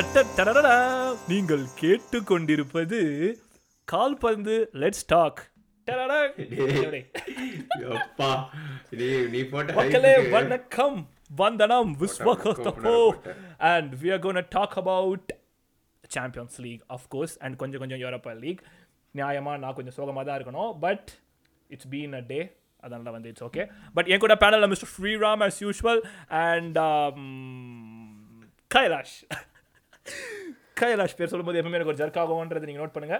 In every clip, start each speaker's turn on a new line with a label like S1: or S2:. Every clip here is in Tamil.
S1: டடடடடா. நீங்கள் கேட்டுக்கொண்டிருப்பது கால்பந்து லெட்ஸ் டாக் மக்களே வணக்கம். வந்தனம்
S2: போட்ட.
S1: And we are gonna talk about Champions League quarters and கொஞ்சம் கொஞ்சம் யூரோப்பா லீக் நியாயமா நான் கொஞ்சம் சோகமாக தான் இருக்கணும். But it's been a day அதனால வந்து இட்ஸ் ஓகே பட் என் கூட பேனலில் mister Sriram as usual and Kailash Kailash பேர் சொல்லும்போது எப்பவுமே எனக்கு ஒரு ஜர்க் ஆகும்ன்றது நீங்கள் நோட் பண்ணுங்க.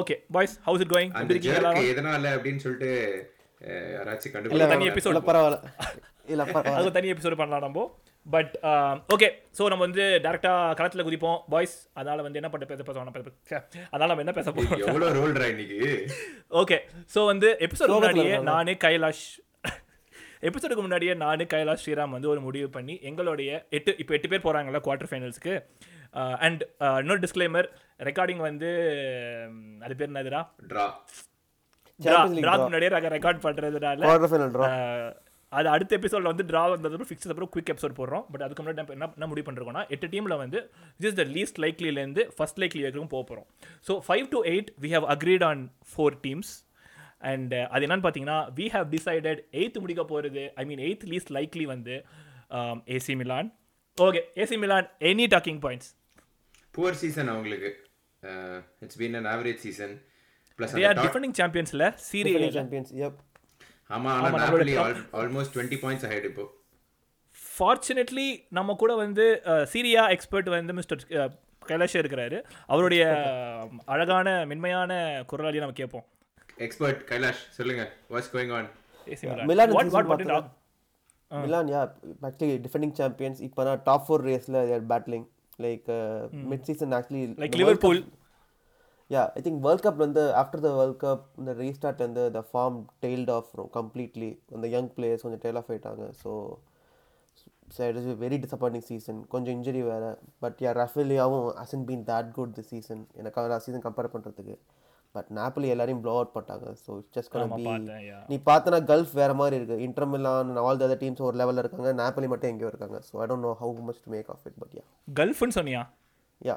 S1: Okay boys how's it going
S2: அந்த
S1: எல்லாரும்?
S2: எதனால அப்படின்னு சொல்லிட்டு யாராச்சும்
S3: இல்ல
S2: கண்டுபிடிக்க
S1: தனி episode.
S3: இல்ல பரவாயில்ல. இல்ல பரவாயில்ல.
S1: அது தனி எபிசோடு பண்ணலாம் நம்ம. பட் ஓகே ஸோ நம்ம வந்து டேரெக்டாக களத்தில் குதிப்போம் பாய்ஸ் அதனால வந்து என்ன பண்ண பேச பேச அதனால நம்ம என்ன பேச போகிறோம்
S2: எவ்வளவு ரோல்ரா இன்னைக்கு?
S1: ஓகே ஸோ வந்து எபிசோடு முன்னாடியே. நானு கைலாஷ் எபிசோடுக்கு முன்னாடியே நானு கைலாஷ் ஸ்ரீராம் வந்து ஒரு முடிவு பண்ணி எங்களுடைய எட்டு இப்போ எட்டு பேர் போகிறாங்கல்ல குவார்டர் ஃபைனல்ஸ்க்கு அண்ட் இன்னொரு டிஸ்க்ளைமர் ரெக்கார்டிங் வந்து உம், அது பேர் என்னதுடா. முன்னாடியே ரெக்கார்ட் பண்ணுறதுனால ஆஹ் அது அடுத்த எபிசோட்ல வந்து ட்ரா வந்ததுக்கு ஃபிக்ஸ் அப்புறம் குவிக் எபிசோட் போடுறோம். பட் அதுக்கு முன்னாடி என்ன என்ன முடிவு பண்ணிருக்கோம்னா எட்டு டீமில் வந்து ஜஸ்ட் த லீஸ்ட் லைக்லிலேருந்து ஃபர்ஸ்ட் லைக்லி வரைக்கும் போக போகிறோம் so five to eight we have agreed on four teams and அது என்னன்னு பார்த்தீங்கன்னா வி ஹவ் டிசைடட் எயித் முடிக்க போகிறது I mean eighth least likely வந்து AC Milan okay AC Milan any talking points
S2: poor season அவங்களுக்கு. It's been an average season plus
S1: they are defending சாம்பியன்ஸில் serial
S3: champions yup
S2: ஆமா ஆனா
S1: ஆமா,
S2: Napoli almost twenty points ahead இப்போ.
S1: ஃபார்ச்சுனேட்லி நம்ம கூட வந்து சீரியா எக்ஸ்பர்ட் வந்து மிஸ்டர் கைலாஷ் இருக்கிறாரு. அவருடைய அஹ், அழகான மென்மையான குரலாடி நம்ம கேட்போம்.
S2: எக்ஸ்பர்ட் கைலாஷ் சொல்லுங்க. What's going on
S3: Milan
S1: what
S3: பார்த்தா-
S1: did-
S3: Milan yeah actually defending champions இப்போ நான் டாப் ஃபோர் ரேஸில் they're battling like mid season actually
S1: Like Liverpool.
S3: Yeah I think World Cup வந்து ஆஃப்டர் த வேர்ல்ட் கப் இந்த ரீஸ்டார்ட் வந்து the form tailed off completely அந்த யங் பிளேயர்ஸ் கொஞ்சம் டெய்ல் ஆஃப் ஆயிட்டாங்க. So it is very disappointing season கொஞ்சம் இன்ஜுரி வேறு. But yeah ரஃபேலியாவும் hasn't been that good the season எனக்கு சீசன் கம்பேர் பண்ணுறதுக்கு பட் நாப்பிளி எல்லாரையும் ப்ளோ அவுட் பண்ணிட்டாங்க ஸோ ஜஸ்ட்
S1: ஆமா,
S3: பி. நீ பார்த்தனா கல்ஃப் வேற மாதிரி இருக்கு. Inter Milan all the teams ஒரு லெவலில் இருக்காங்க. நாப்பிளி மட்டும் எங்கேயோ இருக்காங்க. So I don't know how much to make of it but yeah
S1: கல்ஃப்னு சொன்னியா?
S3: யா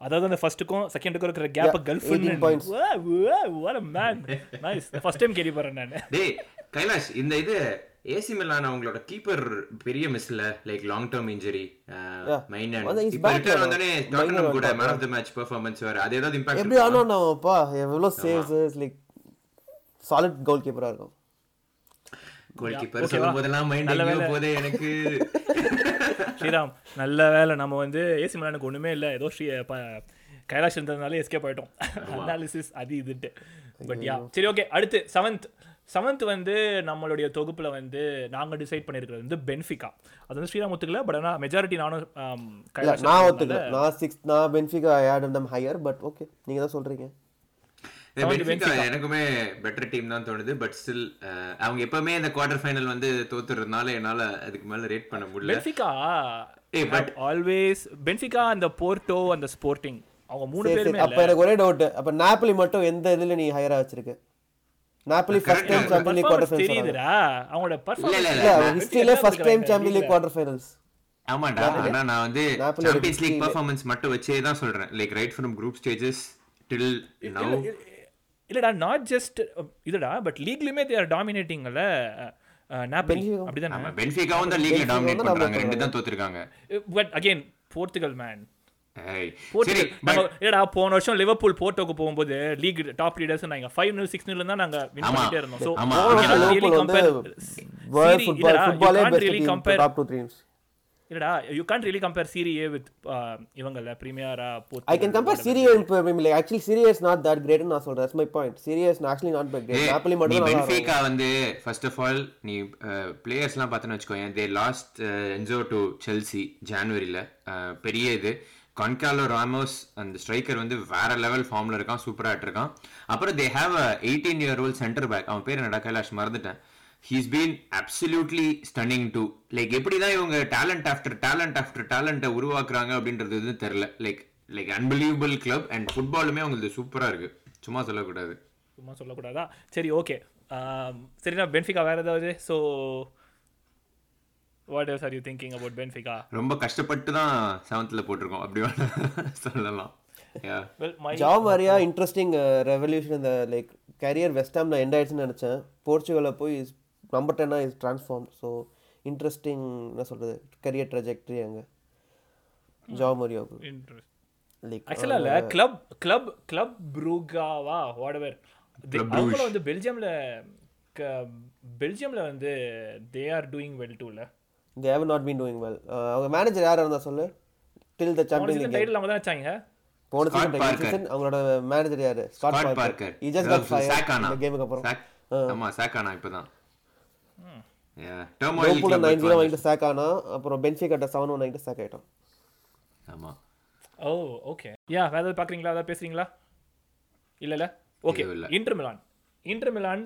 S1: அதாவது அந்த ஃபர்ஸ்ட்டுக்கும் செகண்டுக்கும் இருக்கிற gap gulf
S3: 18 points.
S1: what a man. Nice first time கேள்வி நான்.
S2: டேய் கைலாஷ் இந்த இது ஏசி மிலான் அவங்களோட கீப்பர் பெரிய மிஸ்ல like long term injury
S3: he's
S2: இப்போ ரிட்டர்ன். வந்தனே டாட்டனம் கூட. Man of the match performance வேற. அது ஏதாவது
S3: எப்படி
S2: இம்பாக்ட்
S3: ஆனால் நான்ப்பா எவ்வளோ சேவ்ஸ் லைக் சாலிட் கோல் கீப்பராக இருக்கும்.
S2: Goal
S1: Yeah,
S2: keeper? சொல்லும் போதெல்லாம் மைண்ட்
S1: வேலை.
S2: போதே எனக்கு.
S1: ஸ்ரீராம் நல்ல வேலை. நம்ம வந்து ஏசி மிலானுக்கு ஒண்ணுமே இல்லை. ஏதோ ஸ்ரீ கைலாஷ் இருந்ததுனால எஸ்கேப் ஆயிட்டோம். அனாலிசிஸ் அது இதுட்டு பட் யா சரி ஓகே அடுத்து செவன்த் செவன்த் வந்து நம்மளுடைய தொகுப்புல வந்து நாங்க டிசைட் பண்ணியிருக்கிறது வந்து பென்ஃபிகா அது வந்து ஸ்ரீராம் ஒத்துக்கல பட் ஆனால் மெஜாரிட்டி நானும்
S3: நான் ஒத்துக்கல. நான் சிக்ஸ் நான் Benfica at them higher but okay நீங்கள் தான் சொல்கிறீங்க
S2: பென்ஃபிகா எனக்குமே பெட்டர் டீம் தான் தோணுது பட் ஸ்டில் அவங்க எப்பவுமே இந்த குவார்டர் ஃபைனல் வந்து தோத்துறதுனால என்னால அதுக்கு மேல ரேட் பண்ண முடியல.
S1: பென்ஃபிகா
S2: but-
S1: ஆல்வேஸ் பென்ஃபிகா அந்த போர்ட்டோ அந்த ஸ்போர்ட்டிங் அவங்க மூணு பேருமே
S3: அப்போ எனக்கு ஒரே டவுட் அப்போ நாப்பிளி மட்டும் எந்த இதில் நீ ஹையராக வச்சிருக்க? Napoli first time champion league quarter finals
S1: தெரியுதுடா. அவங்களோட
S2: இல்ல, இல்ல.
S3: ஹிஸ்ட்ரியிலே first time champion league quarter finals
S2: ஆமாடா ஆனா நான் வந்து சாம்பியன்ஸ் லீக் பெர்ஃபார்மன்ஸ் மட்டும் வச்சே தான் சொல்றேன். Like right from group stages till now
S1: இல்லடா நாட் ஜஸ்ட் இதுடா பட் லீக்லயுமே தே ஆர் டாமினேட்டிங்ல நாப்பலி. அப்படிதானே?
S2: பென்ஃபிகாவும் தான் லீக்ல
S3: Benfica
S2: டாமினேட் பண்றாங்க.
S3: dominate
S2: ரெண்டு தான் தோத்துருக்காங்க.
S1: பட் அகைன் போர்த்துகல் மேன் இல்லடா போன வருஷம் லிவர்பூல் போர்ட்டோக்கு போகும்போது லீக் டாப் லீடர்ஸ் நாங்க ஃபைவ் நூல் சிக்ஸ் தான் நாங்க வின். பண்ணிட்டே இருந்தோம் so
S3: football ஃபுட்பாலே best team
S1: compare
S3: top two teams
S1: இல்லடா you can't really compare Serie A with இவங்கல பிரீமியரா
S3: I can compare Syria and Premier League. Actually, Syria is not that great. நான் சொல்றேன். That's my point. Syria is actually not that great.
S2: ஏய்,
S3: Napoli
S2: நீ
S3: மட்டும்
S2: பென்ஃபிகா வந்து ஃபர்ஸ்ட் ஆஃப் ஆல் நீ பிளேயர்ஸ்லாம் பார்த்தேன்னு வச்சுக்கோங்க they lost Enzo to Chelsea ஜான்வரியில் பெரிய இது கான்காலோ ராமோஸ் அந்த ஸ்ட்ரைக்கர் வந்து வேற லெவல் ஃபார்ம்ல இருக்கான் சூப்பராக இருக்கான். அப்புறம் they have a eighteen year old centre back அவன் பேர் என்னடா கைலாஷ்? மறந்துட்டேன். He's been absolutely stunning too like எப்படி தான் இவங்க டேலண்ட் ஆஃப்டர் டேலண்ட் ஆஃப்டர் டேலண்ட்டை உருவாக்குறாங்க அப்படின்றது வந்து தெரில like like unbelievable club and ஃபுட்பாலுமே அவங்களுக்கு சூப்பராக இருக்கு. சும்மா சொல்லக்கூடாது.
S1: சும்மா சொல்லக்கூடாதா? சரி ஓகே சரிண்ணா பென்ஃபிகா வேற ஏதாவது? So what else are you thinking about Benfica
S2: ரொம்ப கஷ்டப்பட்டு தான் செவன்த்ல போட்டிருக்கோம். அப்படி சொல்லலாம். Yeah.
S1: வெல் மை
S3: ஜா மாரியா இன்ட்ரெஸ்டிங் ரெவல்யூஷன் இந்த லைக் கரியர் வெஸ்டாமில் எண்ட் ஆயிடுச்சுன்னு நினச்சேன். போர்ச்சுகலில் போய் நம்பர் டென்னாக இஸ் ட்ரான்ஸ்ஃபார்ம் ஸோ இன்ட்ரெஸ்டிங் என்ன சொல்கிறது கரியர் ட்ரெஜெக்டரி அங்கே. ஜா மாரியாவுக்கு
S1: இன்ட்ரெஸ்ட்
S3: லைக்
S1: ஆக்சுவலா இல்ல. கிளப் கிளப் கிளப் ப்ரூகாவா வாடவர் அவங்கள வந்து பெல்ஜியம்ல க- பெல்ஜியம்ல வந்து தே ஆர் டூயிங் வெல் டூல
S3: they have not been doing well அவங்க மேனேஜர் யாராக இருந்தா சொல்லு? Till the champion league
S1: title அவங்க தான் வச்சாங்க.
S3: போன சீசன் அவங்களோட மேனேஜர் யாரு? Scott Parker
S2: Parker
S3: he just got fired
S2: sack ஆனா
S3: இந்த கேமுக்கு அப்புறம்.
S2: சாக் ஆமா சாக் ஆனா இப்பதான்
S3: லோபூல நைன் ஜீரோ
S2: டர்மோயில்
S3: வாங்கிட்டு சாக் ஆனா அப்புறம் பென்ஃபிகா செவன் ஒன் வாங்கிட்டு சாக் ஆயிட்டான்
S2: ஆமா.
S1: ஓ ஓகே யா வேற ஏதாவது பார்க்குறீங்களா ஏதாவது பேசுறீங்களா? இல்ல இல்ல? Okay. Inter Milan Inter Milan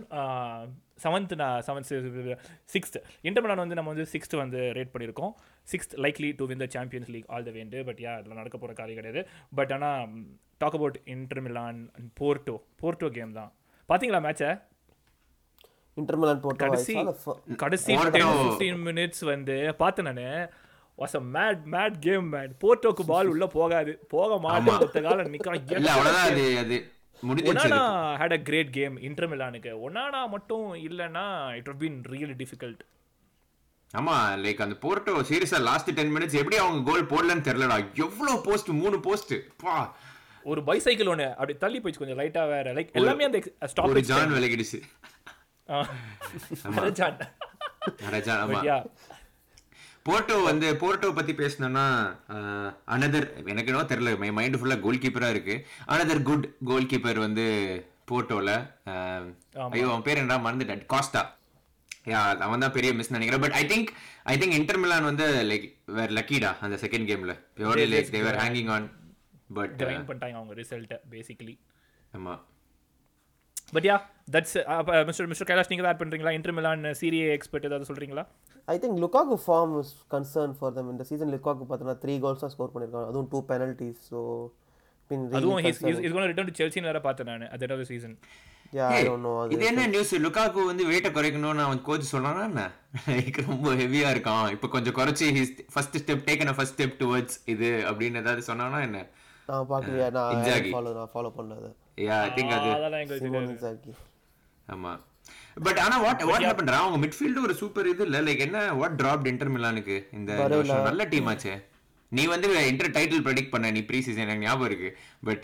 S1: seventh நான் செவன்த் சிக்ஸ்த் இன்டர் மிலான் வந்து நம்ம வந்து சிக்ஸ்த் வந்து ரேட் பண்ணியிருக்கோம். Sixth likely to win the Champions League all the வேண்டு பட் யா அதில் நடக்க போகிற காரியம் கிடையாது. பட் ஆனால் talk about Inter Milan Porto Porto game தான். பார்த்தீங்களா மேட்சை
S3: இன்டர்மிலான் போட்டோ
S1: கடைசி கடைசி
S2: Porto-
S1: டென் ஃபிஃப்டீன் மினிட்ஸ் வந்து பார்த்தேன் நான். Was a mad mad game mad போர்ட்டோக்கு ball உள்ள போகாது. போக மாட்டேன். காலம்
S2: இல்ல
S1: Onana had a great game Inter மிலானுக்கு Onana மட்டும் இல்லைன்னா it would been really difficult
S2: ஆமா லைக் அந்த போர்ட்டோ சீரியஸா லாஸ்ட் டென் மினிட்ஸ் எப்படி அவங்க கோல் போடலன்னு தெரியலடா. எவ்வளவு போஸ்ட் மூணு போஸ்ட் பா.
S1: ஒரு பைசைக்கிள் ஒன்று அப்படி தள்ளி போயிடுச்சு கொஞ்சம் லைட்டா வேற. லைக் எல்லாமே அந்த
S2: ஒரு
S1: ஸ்டாப்
S2: ஜான் விலகிடுச்சு.
S1: ஜான்.
S2: அட ஜான் ஆமா. போர்ட்டோ வந்து போர்ட்டோ பத்தி பேசணும்னா அனதர் எனக்கு என்னவோ தெரியல மை மைண்ட் ஃபுல்லா கோல் கீப்பரா இருக்கு. அனதர் குட் கோல் கீப்பர் வந்து போர்ட்டோல ஐயோ அவன் பேர் என்ன மறந்துட்டேன். காஸ்டா யா அவன் தான் பெரிய மிஸ் நினைக்கிறேன். But I think I think inter Milan வந்து லைக் வேற லக்கிடா அந்த செகண்ட் கேம்ல purely like they were hanging on but
S1: பண்ணிட்டாங்க அவங்க ரிசல்ட்டை பேசிக்கலி
S2: ஆமா.
S1: But yeah that's mister mister Kailash நீங்க ஆட் பண்றீங்களா? இன்டர் மிலான் சீரியே எக்ஸ்பர்ட் ஏதாவது சொல்றீங்களா?
S3: I think Lukaku form is concern for them இந்த சீசன் லுக்காக்கு பார்த்தோன்னா த்ரீ கோல்ஸ் தான் ஸ்கோர் பண்ணியிருக்காங்க அதுவும் டூ பெனல்ட்டிஸ் ஸோ
S1: அதுவும் இஸ் கோன் ரிட்டர்ன் டு செல்சின்னு வேற பார்த்தேன் நான் at the end of the season.
S3: Yeah I don't know அது
S2: இது என்ன நியூஸ் லுக்காக்கு வந்து வெயிட்ட குறைக்கணும்னு அவன் கோச் சொன்னானா என்ன? ரொம்ப ஹெவியா இருக்கான். இப்போ கொஞ்சம் குறைச்சி his first step taken first step towards இது அப்படின்னு ஏதாவது சொன்னானா என்ன?
S3: நான் பார்க்கலையா. நான். ஃபாலோ நான் ஃபாலோ பண்ணது
S2: யா ஐ திங்க் அது
S1: அதெல்லாம் எங்களுக்கு
S3: சிமோன் இன்சாகி
S2: ஆமா. பட் ஆனா வாட் வாட் ஹேப்பன் அவங்க மிட்ஃபீல்ட் ஒரு சூப்பர் இது இல்ல? லைக் என்ன வாட் டிராப்ட் இன்டர் மிலானுக்கு இந்த வருஷம் நல்ல டீம் ஆச்சே. நீ வந்து இன்டர் டைட்டில் ப்ரெடிக்ட் பண்ண நீ ப்ரீ சீசன் எனக்கு ஞாபகம் இருக்கு. பட்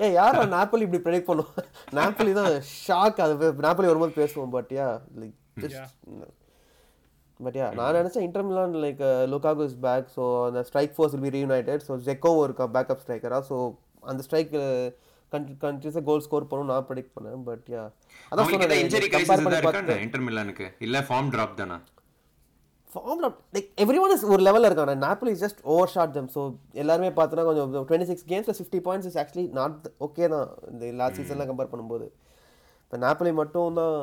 S3: ஏ யார் நாப்பலி இப்படி ப்ரெடிக்ட் பண்ணும் நாப்பலி தான் ஷாக் அது. நாப்பலி வரும்போது பேசுவோம் but yeah like but yeah நான் நினச்சேன் Inter Milan like Lukaku is back so அந்த strike force will be reunited so ஜெக்கோவும் இருக்கா பேக்கப் ஸ்ட்ரைக்கரா ஸோ அந்த ஸ்ட்ரைக் கண்டினியூஸாக கோல் ஸ்கோர் பண்ணும் நான் ப்ரெடிக்ட் பண்ணேன் பட் யா அதான்
S2: இன்ஜரி
S3: சொன்னேன்
S2: கிரைசிஸ்
S3: கம்பேர் பண்ணி பார்த்து
S2: இன்டர் மிலானுக்கு இல்ல ஃபார்ம் டிராப் தானா?
S3: ஃபார்ம்ல லைக் எவ்ரி ஒன் இஸ் ஒரு லெவலில் இருக்காங்க. Napoli is just overshot them so எல்லாருமே பார்த்தோன்னா கொஞ்சம் twenty six கேம்ஸில் fifty points is actually not okay தான். இந்த லாஸ்ட் சீசன்லாம் கம்பேர் பண்ணும்போது. இப்போ நாப்பிளி மட்டும் தான்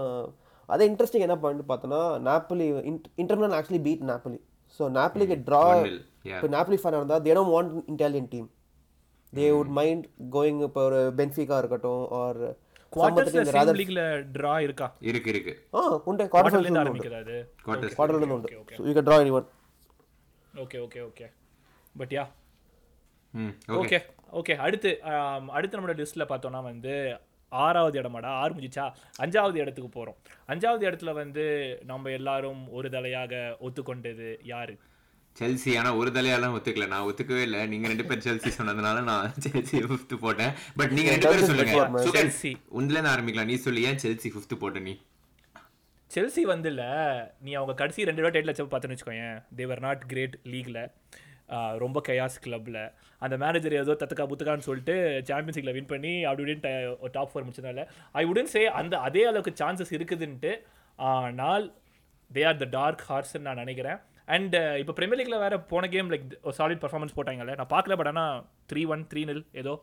S3: அதே இன்ட்ரெஸ்டிங் என்ன பாயிண்ட் பார்த்தோன்னா Napoli Inter actually beat Napoli so நாப்பிளிக்கு draw
S2: 1-0, yeah.
S3: இப்போ நாப்பிளி ஃபேன் இருந்தால் they don't want intelligent team they would mind going இப்போ ஒரு பென்ஃபிகா இருக்கட்டும் ஆர்
S1: குவார்டர்ஸ்ல சேம் லீக்ல டிரா இருக்கா?
S2: இருக்கு இருக்கு.
S3: ஆ உண்டு.
S1: குவார்டர்ல
S3: குவார்டர்
S1: இருந்து ஆரம்பிக்குது அது?
S2: குவார்டர்ஸ்
S3: குவார்டர்லேருந்து உண்டு. So you can draw any one
S1: okay okay okay but yeah
S2: okay
S1: okay அடுத்து அடுத்து நம்மளோட லிஸ்ட்ல பார்த்தோம்னா வந்து ஆறாவது இடமாடா ஆறு முடிச்சா அஞ்சாவது இடத்துக்கு போறோம். அஞ்சாவது இடத்துல வந்து நம்ம எல்லாரும் ஒரு தலையாக ஒத்துக்கொண்டது யாரு?
S2: செல்சி ஆனா ஒரு தலையாலாம் ஒத்துக்கல. நான் ஒத்துக்கவே இல்ல. நீங்க ரெண்டு பேர் செல்சி சொன்னதுனால நான் செல்சி ஃபிஃப்த் போட்டேன். பட் நீங்க ரெண்டு பேரும் சொல்லுங்க.
S1: செல்சி
S2: இருந்து ஆரம்பிக்கலாம். நீ சொல்லி. ஏன் செல்சி ஃபிஃப்த் போட்ட நீ?
S1: செல்சி வந்து இல்ல நீ அவங்க கடைசி ரெண்டு ரூபா டைட்டில் வச்சு பார்த்தேன்னு வச்சுக்கோயேன். தேவர் நாட் கிரேட் லீக்ல ரொம்ப கயாஸ் கிளப்ல அந்த மேனேஜர் ஏதோ தத்துக்கா புத்துக்கான்னு சொல்லிட்டு சாம்பியன்ஸ் லீக்ல வின் பண்ணி அப்படி இப்படின்னு டாப் ஃபோர் முடிச்சதுனால. ஐ உடன் சே அந்த அதே அளவுக்கு சான்சஸ் இருக்குதுன்ட்டு ஆனால் தே ஆர் த டார்க் ஹார்ஸ்ன்னு நான் நினைக்கிறேன். அண்ட் இப்போ பிரீமியர் லீக்ல வேற போன கேம் லைக் சாலிட் பர்ஃபார்மன்ஸ் போட்டாங்கல்ல. நான் பார்க்கல பட் ஆனால் த்ரீ ஒன் த்ரீ நில் ஏதோ.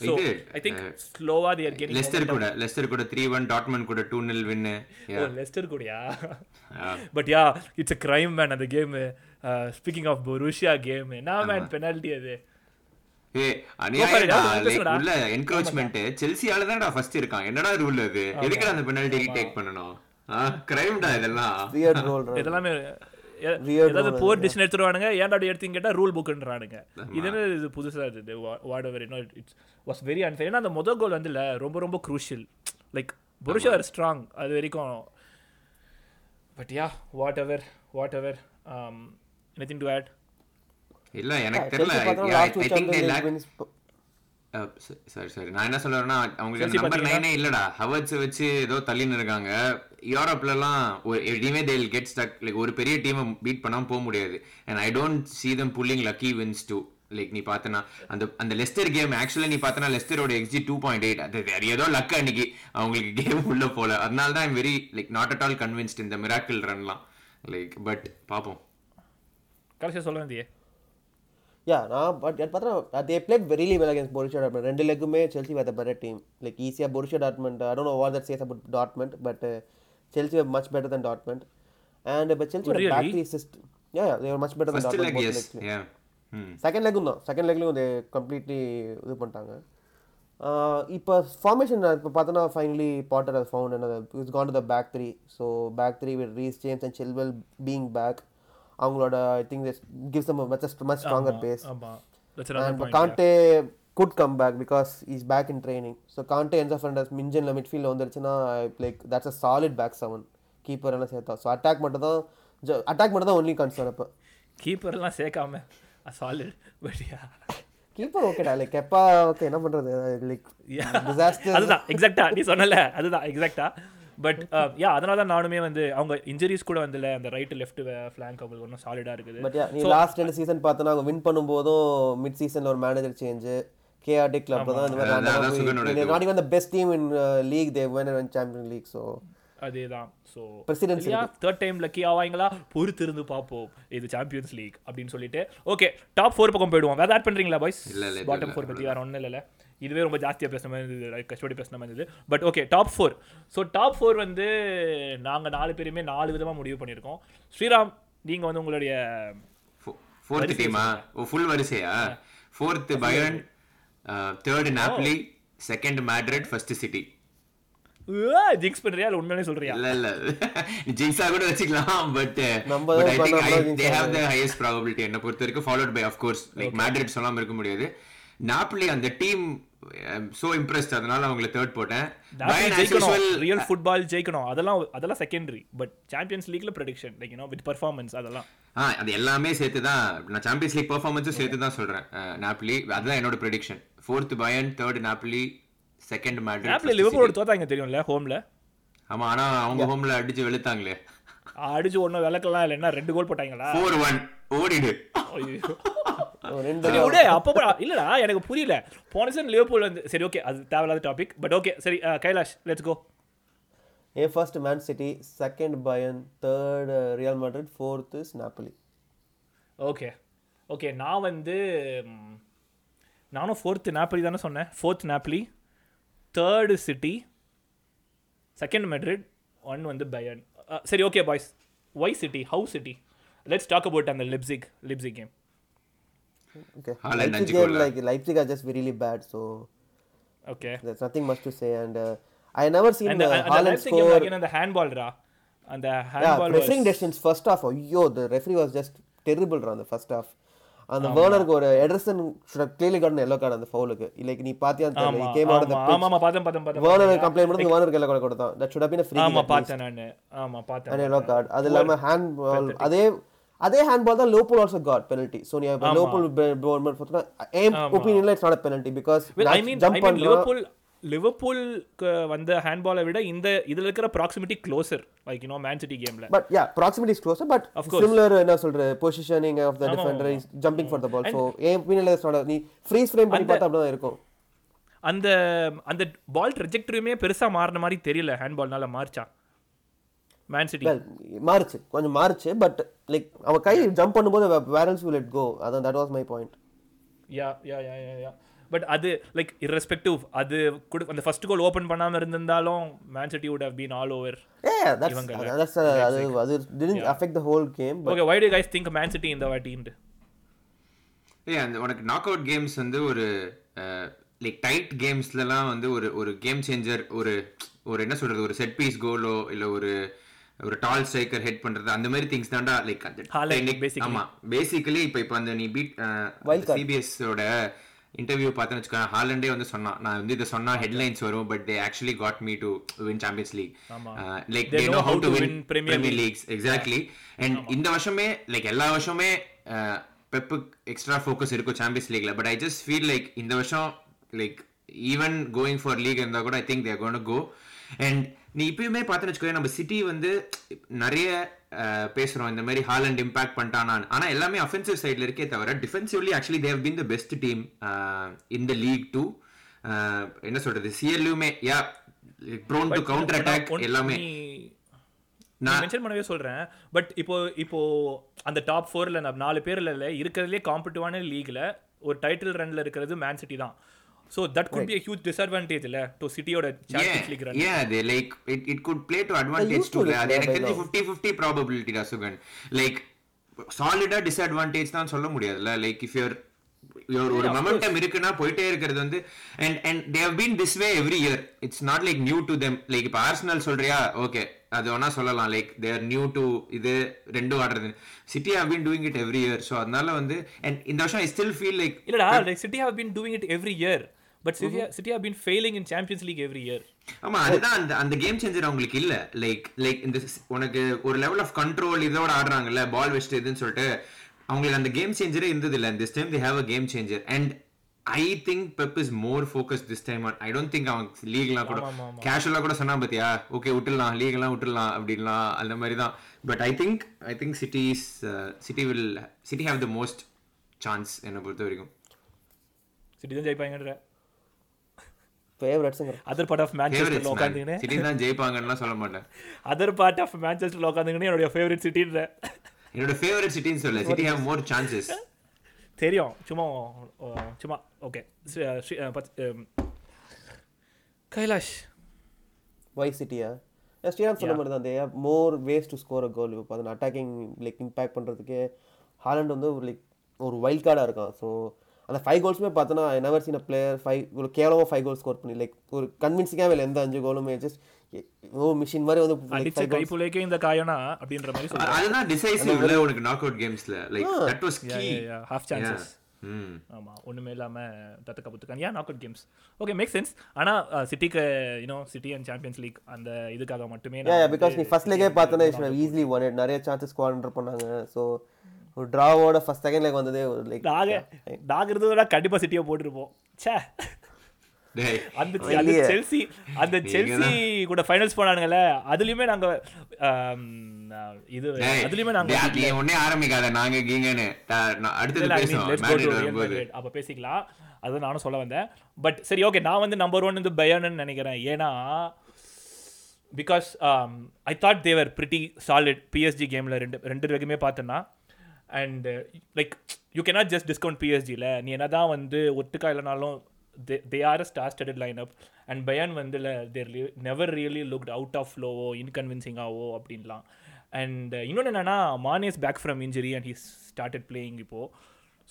S1: ஸோ ஐ திங்க் ஸ்லோவா தேர் கெட்டிங்
S2: லெஸ்டர் கூட லெஸ்டர் கூட த்ரீ ஒன் டாட்மன் கூட டூ நில் வின்னு
S1: லெஸ்டர் கூடயா? But yeah it's a crime man அந்த game speaking of Borussia game என்ன மேன் பெனால்ட்டி அது.
S2: உள்ள என்க்ரோச்மெண்ட் செல்சியால தான்டா ஃபர்ஸ்ட் இருக்கான். என்னடா ரூல் அது? எதுக்கு அந்த பெனல்டி டேக் பண்ணனும் கிரைம்டா இதெல்லாம்
S1: ஏதாவது போர் டிசிஷன் எடுத்துருவானுங்க. ஏன்டா அப்படி எடுத்தீங்க கேட்டா ரூல் புக்குன்றானுங்க இது என்ன இது புதுசா இது? வாட் எவர் இன்னும் இட்ஸ் வாஸ் வெரி அன்ஃபேர் ஏன்னா அந்த முதல் கோல் வந்து இல்ல ரொம்ப ரொம்ப crucial like Borussia are strong அது வரைக்கும். But yeah whatever whatever anything to add
S2: இல்ல எனக்கு தெரியல. ஐ திங்க் தே லேக் சரி சரி நான் என்ன சொல்ல வரேன்னா அவங்களுக்கு நம்பர் நைனே இல்லடா. ஹவர்ட்ஸ் வச்சு ஏதோ தள்ளின்னு இருக்காங்க. யூரோப்லலாம் ஒரு எதுவுமே தே கெட் ஸ்டக் லைக் ஒரு பெரிய டீமை பீட் பண்ணாம போக முடியாது. And I don't see them pulling lucky wins too like நீ பார்த்தனா அந்த அந்த லெஸ்டர் கேம் ஆக்சுவலா நீ பார்த்தனா லெஸ்டரோட எக்ஸி டூ பாயிண்ட் எயிட் அது வேற ஏதோ லக் அன்னைக்கு அவங்களுக்கு கேம் உள்ள போல. அதனால தான் very like not at all convinced இந்த மிராக்கிள் ரன்லாம் லைக் பட் பார்ப்போம்
S1: கடைசியா சொல்ல வேண்டியே.
S3: Yeah, நான் பட் பார்த்தா they played verily well against Borussia Dortmund ரெண்டு லெக்குமே Chelsea were the better team like ஈஸியாக Borussia Dortmund I don't know what that says about Dortmund but Chelsea were much better than Dortmund and இப்போ Chelsea? Back three system yeah they were much better than
S2: first
S3: Dortmund second லெக்கும் தான். செகண்ட் லெக்லையும் தே கம்ப்ளீட்லி இது பண்ணிட்டாங்க. இப்போ ஃபார்மேஷன் இப்போ பார்த்தோன்னா ஃபைனலி பாட்டர் ஹஸ் ஃபவுண்ட் என்ன it's gone to the back three so back three with Reece James and Chilwell being back அவங்களோட I think gives them much much stronger base
S1: ஆமா that's another
S3: and
S1: point,
S3: Kante could come back because he's back in training. So Kante ends up as மிஞ்சன்ல மிட்ஃபீல்ட் வந்துருச்சுன்னா like that's a solid back seven keeper எல்லாம் சேர்த்தா. ஸோ அட்டாக் மட்டும் தான் அட்டாக் மட்டும் தான் ஒன்லி கன்சர்ன் இப்போ
S1: கீப்பர்லாம் சேர்க்காம சாலிட் பட் யா
S3: கீப்பர் ஓகேடா லைக் எப்பா ஓகே என்ன பண்றது? லைக் டிசாஸ்டர்
S1: அதுதான் எக்ஸாக்டா நீ சொன்னல அதுதான் எக்ஸாக்டா பட் யா அதனால தான் நானுமே வந்து அவங்க இன்ஜுரிஸ் கூட வந்துல அந்த ரைட் லெஃப்ட் ஃபிளாங்க் அவங்களுக்கு ஒன்றும் சாலிடா இருக்குது.
S3: பட் நீ லாஸ்ட் ரெண்டு சீசன் பார்த்தோன்னா அவங்க வின் பண்ணும்போதும் மிட் சீசன்ல ஒரு மேனேஜர் சேஞ்ச் கேஆர்டி கிளப்ல தான் இந்த மாதிரி not even the best team in league they went champion league so
S1: அதேதான். So
S3: Presidency
S1: third time lucky ஆவாங்களா? பொறுத்து இருந்து பார்ப்போம். இது சாம்பியன்ஸ் லீக் அப்படின்னு சொல்லிட்டு. ஓகே டாப் ஃபோர் பக்கம் போயிடுவோம். வேற ஆட் பண்றீங்களா பாய்ஸ் பாட்டம் ஃபோர் பத்தி வேற ஒன்றும் இல்லைல்ல. இதுவே ரொம்ப ஜாஸ்தியாக பேசுன மாதிரி இருந்தது like கஷ்டப்பட்டு பேசுன மாதிரி இருந்தது. But okay top four so top four வந்து நாங்கள் நாலு பேருமே நாலு விதமாக முடிவு பண்ணியிருக்கோம். ஸ்ரீராம் நீங்கள் வந்து உங்களுடைய
S2: ஃபோர்த் டீமா ஓ ஃபுல் வரிசையா? Fourth Bayern third Napoli second Madrid first City
S1: jinx பண்ணுறியா இல்லை உண்மையானே சொல்றியா?
S2: இல்ல இல்ல. ஜிங்ஸா கூட வச்சுக்கலாம் but but I think I they have the highest probability என்ன பொறுத்த வரைக்கும் followed by of course like Madrid சொல்லாம இருக்க முடியாது. நாப்லி அந்த டீம் சோ இம்ப்ரெஸ்ட் அதனால அவங்களை தேர்ட் போட்டேன்.
S1: ஜெயிக்கணும். ரியல் ஃபுட்பால் ஜெயிக்கணும். அதெல்லாம் அதெல்லாம் secondary but champions லீக்ல prediction like you know with performance அதெல்லாம்.
S2: ஆ அது எல்லாமே சேர்த்து தான். நான் சாம்பியன்ஸ் லீக் பெர்ஃபார்மன்ஸும் சேர்த்து தான் சொல்றேன். நாப்லி அதுதான் என்னோட prediction fourth Bayern third Napoli second Madrid
S1: Liverpool தோத்தாங்க தெரியும்ல ஹோம்ல
S2: ஆமா ஆனா அவங்க ஹோம்ல அடிச்சு வெளுத்தாங்களே.
S1: அடிச்சு ஒன்றும் விளக்கலாம் இல்லை என்ன ரெண்டு கோல் போட்டாங்களா?
S2: ஃபோர் ஒன் ஓடிடு.
S1: விடு அப்போ இல்லடா எனக்கு புரியல. போன சீசன் லிவர்பூல் வந்து சரி ஓகே அது தேவையில்லாத டாபிக் பட் ஓகே சரி Kailash let's go
S3: a first Man City second Bayern third Real Madrid fourth is Napoli
S1: okay okay நான் வந்து நானும் ஃபோர்த்து நாப்லி தானே சொன்னேன். Fourth Napoli third City second Madrid one வந்து பயன் சரி okay boys why City how City let's talk about அந்த Leipzig Leipzig game
S3: Okay.
S2: Haaland
S3: Leipzig
S2: அஞ்சு
S3: game,
S2: goal.
S3: like Leipzig are just really bad, so
S1: okay
S3: there's nothing much to say. And uh, I never seen
S1: அந்த
S3: uh,
S1: அந்த
S3: Haaland
S1: Leipzig game
S3: score.
S1: again அந்த அந்த
S3: Yeah,
S1: handball
S3: refereeing decisions first half. Yo, the referee was just terrible on the first half. அந்த வேர்னருக்கு ஒரு Ederson should have clearly gotten yellow card அந்த ஃபவுலுக்கு லைக் நீ பாத்தியா
S1: ஆமா
S3: he came out of the
S1: ஆமா ஆமா பார்த்தேன் பார்த்தேன்
S3: வேர்னர் கம்ப்ளைண்ட் பண்ணி வேர்னருக்கு yellow card கொடுத்தான் that should have been a free
S1: ஆமா. பார்த்தேன் நானு ஆமா பார்த்தேன்
S3: and yellow card அது இல்லாம ஹேண்ட் பால் அதே அதே ஹேண்ட் பால் தான் லோபோல் ஆல்சோ காட் பெனல்டி ஸோ நீ லோபோல் போர்மெண்ட் பார்த்தா ஏம் it's not penalty because
S1: I mean I mean Liverpool லிவர்பூல்க்கு வந்த ஹேண்ட்பாலை விட இந்த இதுல இருக்கிற proximity closer like you know Man City கேம்ல
S3: but yeah proximity is closer but similar என்ன சொல்ற positioning of the defender is jumping for the ball ஒப்பீனியன்ல it's not நீ ஃப்ரீஸ் ஃப்ரேம் பண்ணி பார்த்தா அப்படிதான் இருக்கும்.
S1: அந்த அந்த பால் ட்ரெஜெக்டரியுமே பெருசா மாறின மாதிரி தெரியல ஹேண்ட்பால்னால மாறிச்சா? மேன் சிட்டி
S3: மாறுச்சு. கொஞ்சம் மாறுச்சு பட் லைக் அவன் கை ஜம்ப் பண்ணும்போது where else will it go அதான் that was my point
S1: yeah yeah yeah yeah yeah but அது லைக் irrespective அது குடு அந்த ஃபர்ஸ்ட் கோல் ஓபன் பண்ணாம இருந்திருந்தாலும் Man City would have been all over
S3: ஏ தட்ஸ் தட்ஸ் அது அது didn't affect the whole game but
S1: okay why do you guys think Man City இந்த வாட்டின்ட்டு
S2: ஏய் அந்த உனக்கு நாக் அவுட் கேம்ஸ் வந்து ஒரு லைக் டைட் கேம்ஸ்லலாம் வந்து ஒரு ஒரு கேம் சேஞ்சர் ஒரு ஒரு என்ன சொல்றது ஒரு செட் பீஸ் கோலோ இல்லை ஒரு ஒரு டால் ஸ்ட்ரைக்கர் ஹெட் பண்றது அந்த மாதிரி திங்ஸ் தான்டா லைக் அந்த. ஆமா பேசிக்கலி இப்போ இப்போ அந்த நீ பீட்
S3: Wild card.
S2: சிபிஎஸ் ஓட இன்டர்வியூ பார்த்தேன்னு வச்சுக்கோங்க ஹாலண்டே வந்து சொன்னான். நான் வந்து இதை சொன்னா ஹெட்லைன்ஸ் வரும் but they actually got me to win Champions League. Like they know how to win Premier Leagues exactly and இந்த வருஷமே லைக் எல்லா வருஷமே பெப்பு எக்ஸ்ட்ரா ஃபோக்கஸ் இருக்கும் Champions லீக்ல but I just feel like இந்த வருஷம் like even going for league இருந்தா கூட I think they're gonna go and நீ இப்பயுமே பார்த்துன்னு வச்சுக்கோ நம்ம சிட்டி வந்து நிறைய அஹ், பேசுறோம். இந்த மாதிரி ஹாலண்ட் இம்பாக்ட் பண்ணிட்டானான்னு ஆனா எல்லாமே அஃபென்சிவ் சைடுல இருக்கே தவிர defensively actually they've been the best team இந்த லீக் டூ என்ன சொல்றது? சிஎல்லுமே yeah prone to counter attack எல்லாமே.
S1: நான் மென்ஷன் பண்ணவே சொல்றேன். பட் இப்போ இப்போ அந்த டாப் ஃபோர்ல நாலு பேர்ல இல்ல இருக்கிறதுலே காம்படிட்டிவான லீக்ல ஒரு டைட்டில் ரன்ல இருக்கிறது மேன் சிட்டி தான். So that could be a huge disadvantage இல்ல to சிட்டியோட Champions League run
S2: yeah they like it, it could play to advantage
S3: to
S2: too. அது எனக்கு தெரிஞ்சு
S3: now.
S2: ஃபிஃப்டி ஃபிஃப்டி ப்ராபபிலிட்டி தான் சுகன் லைக் சாலிடா டிஸ்அட்வான்டேஜ் தான் சொல்ல முடியாதுல்ல லைக் இஃப் யூர் ஒரு ஒரு மொமெண்டம் இருக்குன்னா போயிட்டே இருக்கிறது வந்து and and they have been this way every year it's not like new to them like இப்போ ஆர்சனல் சொல்றியா? ஓகே அது வேணா சொல்லலாம். லைக் தேர் நியூ டு இது ரெண்டும் ஆடுறது. City have been doing it every year so அதனால வந்து அண்ட் இந்த வருஷம் ஐ ஸ்டில் ஃபீல் லைக்
S1: இல்லடா like City have been doing it every year but City City have been failing in Champions League every year
S2: ஆமா அதுதான் அந்த அந்த கேம் சேஞ்சர் அவங்களுக்கு இல்ல. லைக் லைக் இந்த உனக்கு ஒரு லெவல் ஆஃப் கண்ட்ரோல் இதோட ஆடுறாங்கல்ல பால் வெஸ்ட் இதுன்னு சொல்லிட்டு அவங்களுக்கு அந்த கேம் சேஞ்சரே இருந்தது இல்ல. This time they have a game changer and I think Pep is more focus this time I don't think அவங்க லீக்லாம் கூட
S1: ஆமா, ஆமா.
S2: கேஷுவலா கூட சொன்னா பாத்தியா? ஓகே விட்டுடலாம் லீக் எல்லாம் விட்டுடலாம் அப்படின்லாம் அந்த மாதிரி தான். But I think I think City is City will City have the most chance என்னை பொறுத்த வரைக்கும்.
S1: சிட்டி தான் ஜெயிப்பாங்கன்ற.
S3: ஃபேவரட்ஸுங்கிற
S1: அதர் பார்ட் ஆஃப் மேன்செஸ்டர்ல உட்காந்துக்கின்னு
S2: சிட்டி தான் ஜெயிப்பாங்கன்னு சொல்ல மாட்டேன்.
S1: அதர் பார்ட் ஆஃப் மேன்செஸ்டர்ல உட்காந்துக்கின்னு என்னுடைய ஃபேவரட் சிட்டின்ற
S2: என்னோட ஃபேவரட் சிட்டின்னு சொல்ல சிட்டி ஹேவ் மோர் சான்சஸ்
S1: தெரியும். சும்மா சும்மா ஓகே கைலாஷ்.
S3: ஒய் சிட்டியா ஸ்ரீராம் சொன்ன மாதிரி தான். They have more ways to score a goal இப்போ அட்டாக்கிங் லைக் இம்பாக்ட் பண்ணுறதுக்கு ஹாலண்ட் வந்து ஒரு லைக் ஒரு வைல்ட் கார்டாக இருக்கான். ஸோ அந்த ஃபைவ் கோல்ஸுமே பார்த்தோன்னா never seen a player five ஒரு கேவலமாக ஃபைவ் கோல் ஸ்கோர் பண்ணி லைக் ஒரு கன்வின்சிங்காக இல்லை எந்த அஞ்சு கோலுமே ஜஸ்ட் ஓ மிஷின் மாதிரி வந்து
S1: அடிச்ச
S3: five goals.
S1: கைப்புலேக்கே இந்த காயனா அப்படின்ற மாதிரி சொல்றேன்
S2: அதுதான் டிசைசிவ் இல்ல உனக்கு knock out கேம்ஸ்ல like that was key
S1: half chances
S2: hmm
S1: ஆமா ஒண்ணுமே இல்லாம தத்து கப்புத்துக்கான் ஏன் knockout games okay make sense ஆனா சிட்டிக்கு you know City and Champions League அந்த இதுக்காக மட்டுமே
S3: because நீ ஃபர்ஸ்ட் லேக்கே பார்த்தோன்னா ஈஸிலி ஒன் நிறைய சான்சஸ் ஸ்குவாட்ரு பண்ணாங்க. ஸோ ஒரு ட்ராவோட ஃபர்ஸ்ட் செகண்ட் லேக் வந்ததே ஒரு லைக்
S1: நாக நாங்க இருந்ததுனா கண்டிப்பா சிட்டியை போட்டிருப்போம். ச்சே.
S2: டேய்
S1: அந்த அந்த செல்சி அந்த செல்சி கூட ஃபைனல்ஸ் போனானுங்கல்ல அதுலயுமே நாங்க இது அதுலயுமே நாங்க
S2: ஒண்ணே ஆரம்பிக்காத நாங்க கீங்கன்னு அடுத்தது பேசுவோம்.
S1: அப்ப பேசிக்கலாம். அதுதான் நானும் சொல்ல வந்தேன். பட் சரி ஓகே நான் வந்து நம்பர் ஒன் வந்து பயான்னு நினைக்கிறேன். ஏன்னா because I thought they were pretty solid PSG கேமில் ரெண்டு ரெண்டு வரைக்குமே பார்த்தேன்னா and like you cannot just discount பிஎஸ்ஜியில் நீ என்ன தான் வந்து ஒட்டுக்கா இல்லைனாலும் they are star studded lineup and Bayern வந்து there never really looked out of lower இன்கன்வின்சிங்காவோ அப்படின்லாம். அண்ட் இன்னொன்று என்னன்னா Mane's back from injury and he started playing இப்போது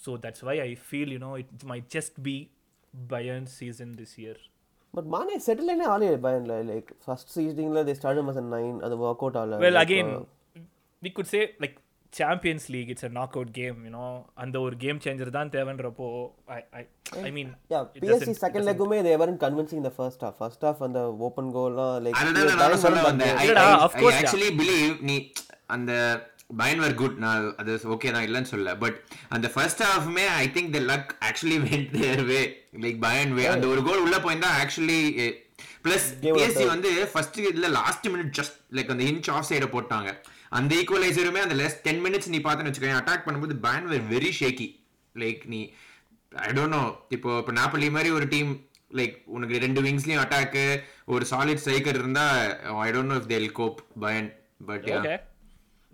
S1: so that's why I feel you know it may just be Bayern season this year
S3: but Mane settle என்ன ஆளே பயன்ல லைக் ஃபர்ஸ்ட் சீசனிங்ல தே ஸ்டார்ட் மஸ் நைன் அது ஒர்க் அவுட் ஆகல.
S1: Well again we could say like Champions League it's a knockout game you know அந்த ஒரு கேம் சேஞ்சர் தான் தேவைன்றப்போ ஐ ஐ ஐ மீன்
S3: யா BSc second லெக்குமே they weren't convincing the first half first half அந்த ஓப்பன் கோல்லாம் லைக்
S2: நான் சொல்ல வந்தேன்.
S1: course, yeah.
S2: actually believe நீ அந்த பயன் வர் குட் நான் அது ஓகே தான் இல்லைன்னு சொல்ல பட் அந்த first ஹாஃப்மே I think the luck actually went their way like Bayern way அந்த ஒரு கோல் உள்ள போயிருந்தா ஆக்சுவலி பிளஸ் பிஎஸ்சி வந்து ஃபர்ஸ்ட் இதுல லாஸ்ட் மினிட் ஜஸ்ட் லைக் அந்த இன்ச் ஆஃப் சைட போட்டாங்க. அந்த ஈக்குவலைசருமே அந்த லெஸ் டென் மினிட்ஸ் நீ பார்த்தேன்னு வச்சுக்கோங்க அட்டாக் பண்ணும்போது பயன் வேர் வெரி ஷேக்கி லைக் நீ ஐ டோன்ட் நோ இப்போ இப்போ நாப்பலி மாதிரி ஒரு டீம் லைக் உனக்கு ரெண்டு விங்ஸ்லயும் அட்டாக் ஒரு சாலிட் ஸ்ட்ரைக்கர் இருந்தா I don't know if they'll cope Bayern but
S1: okay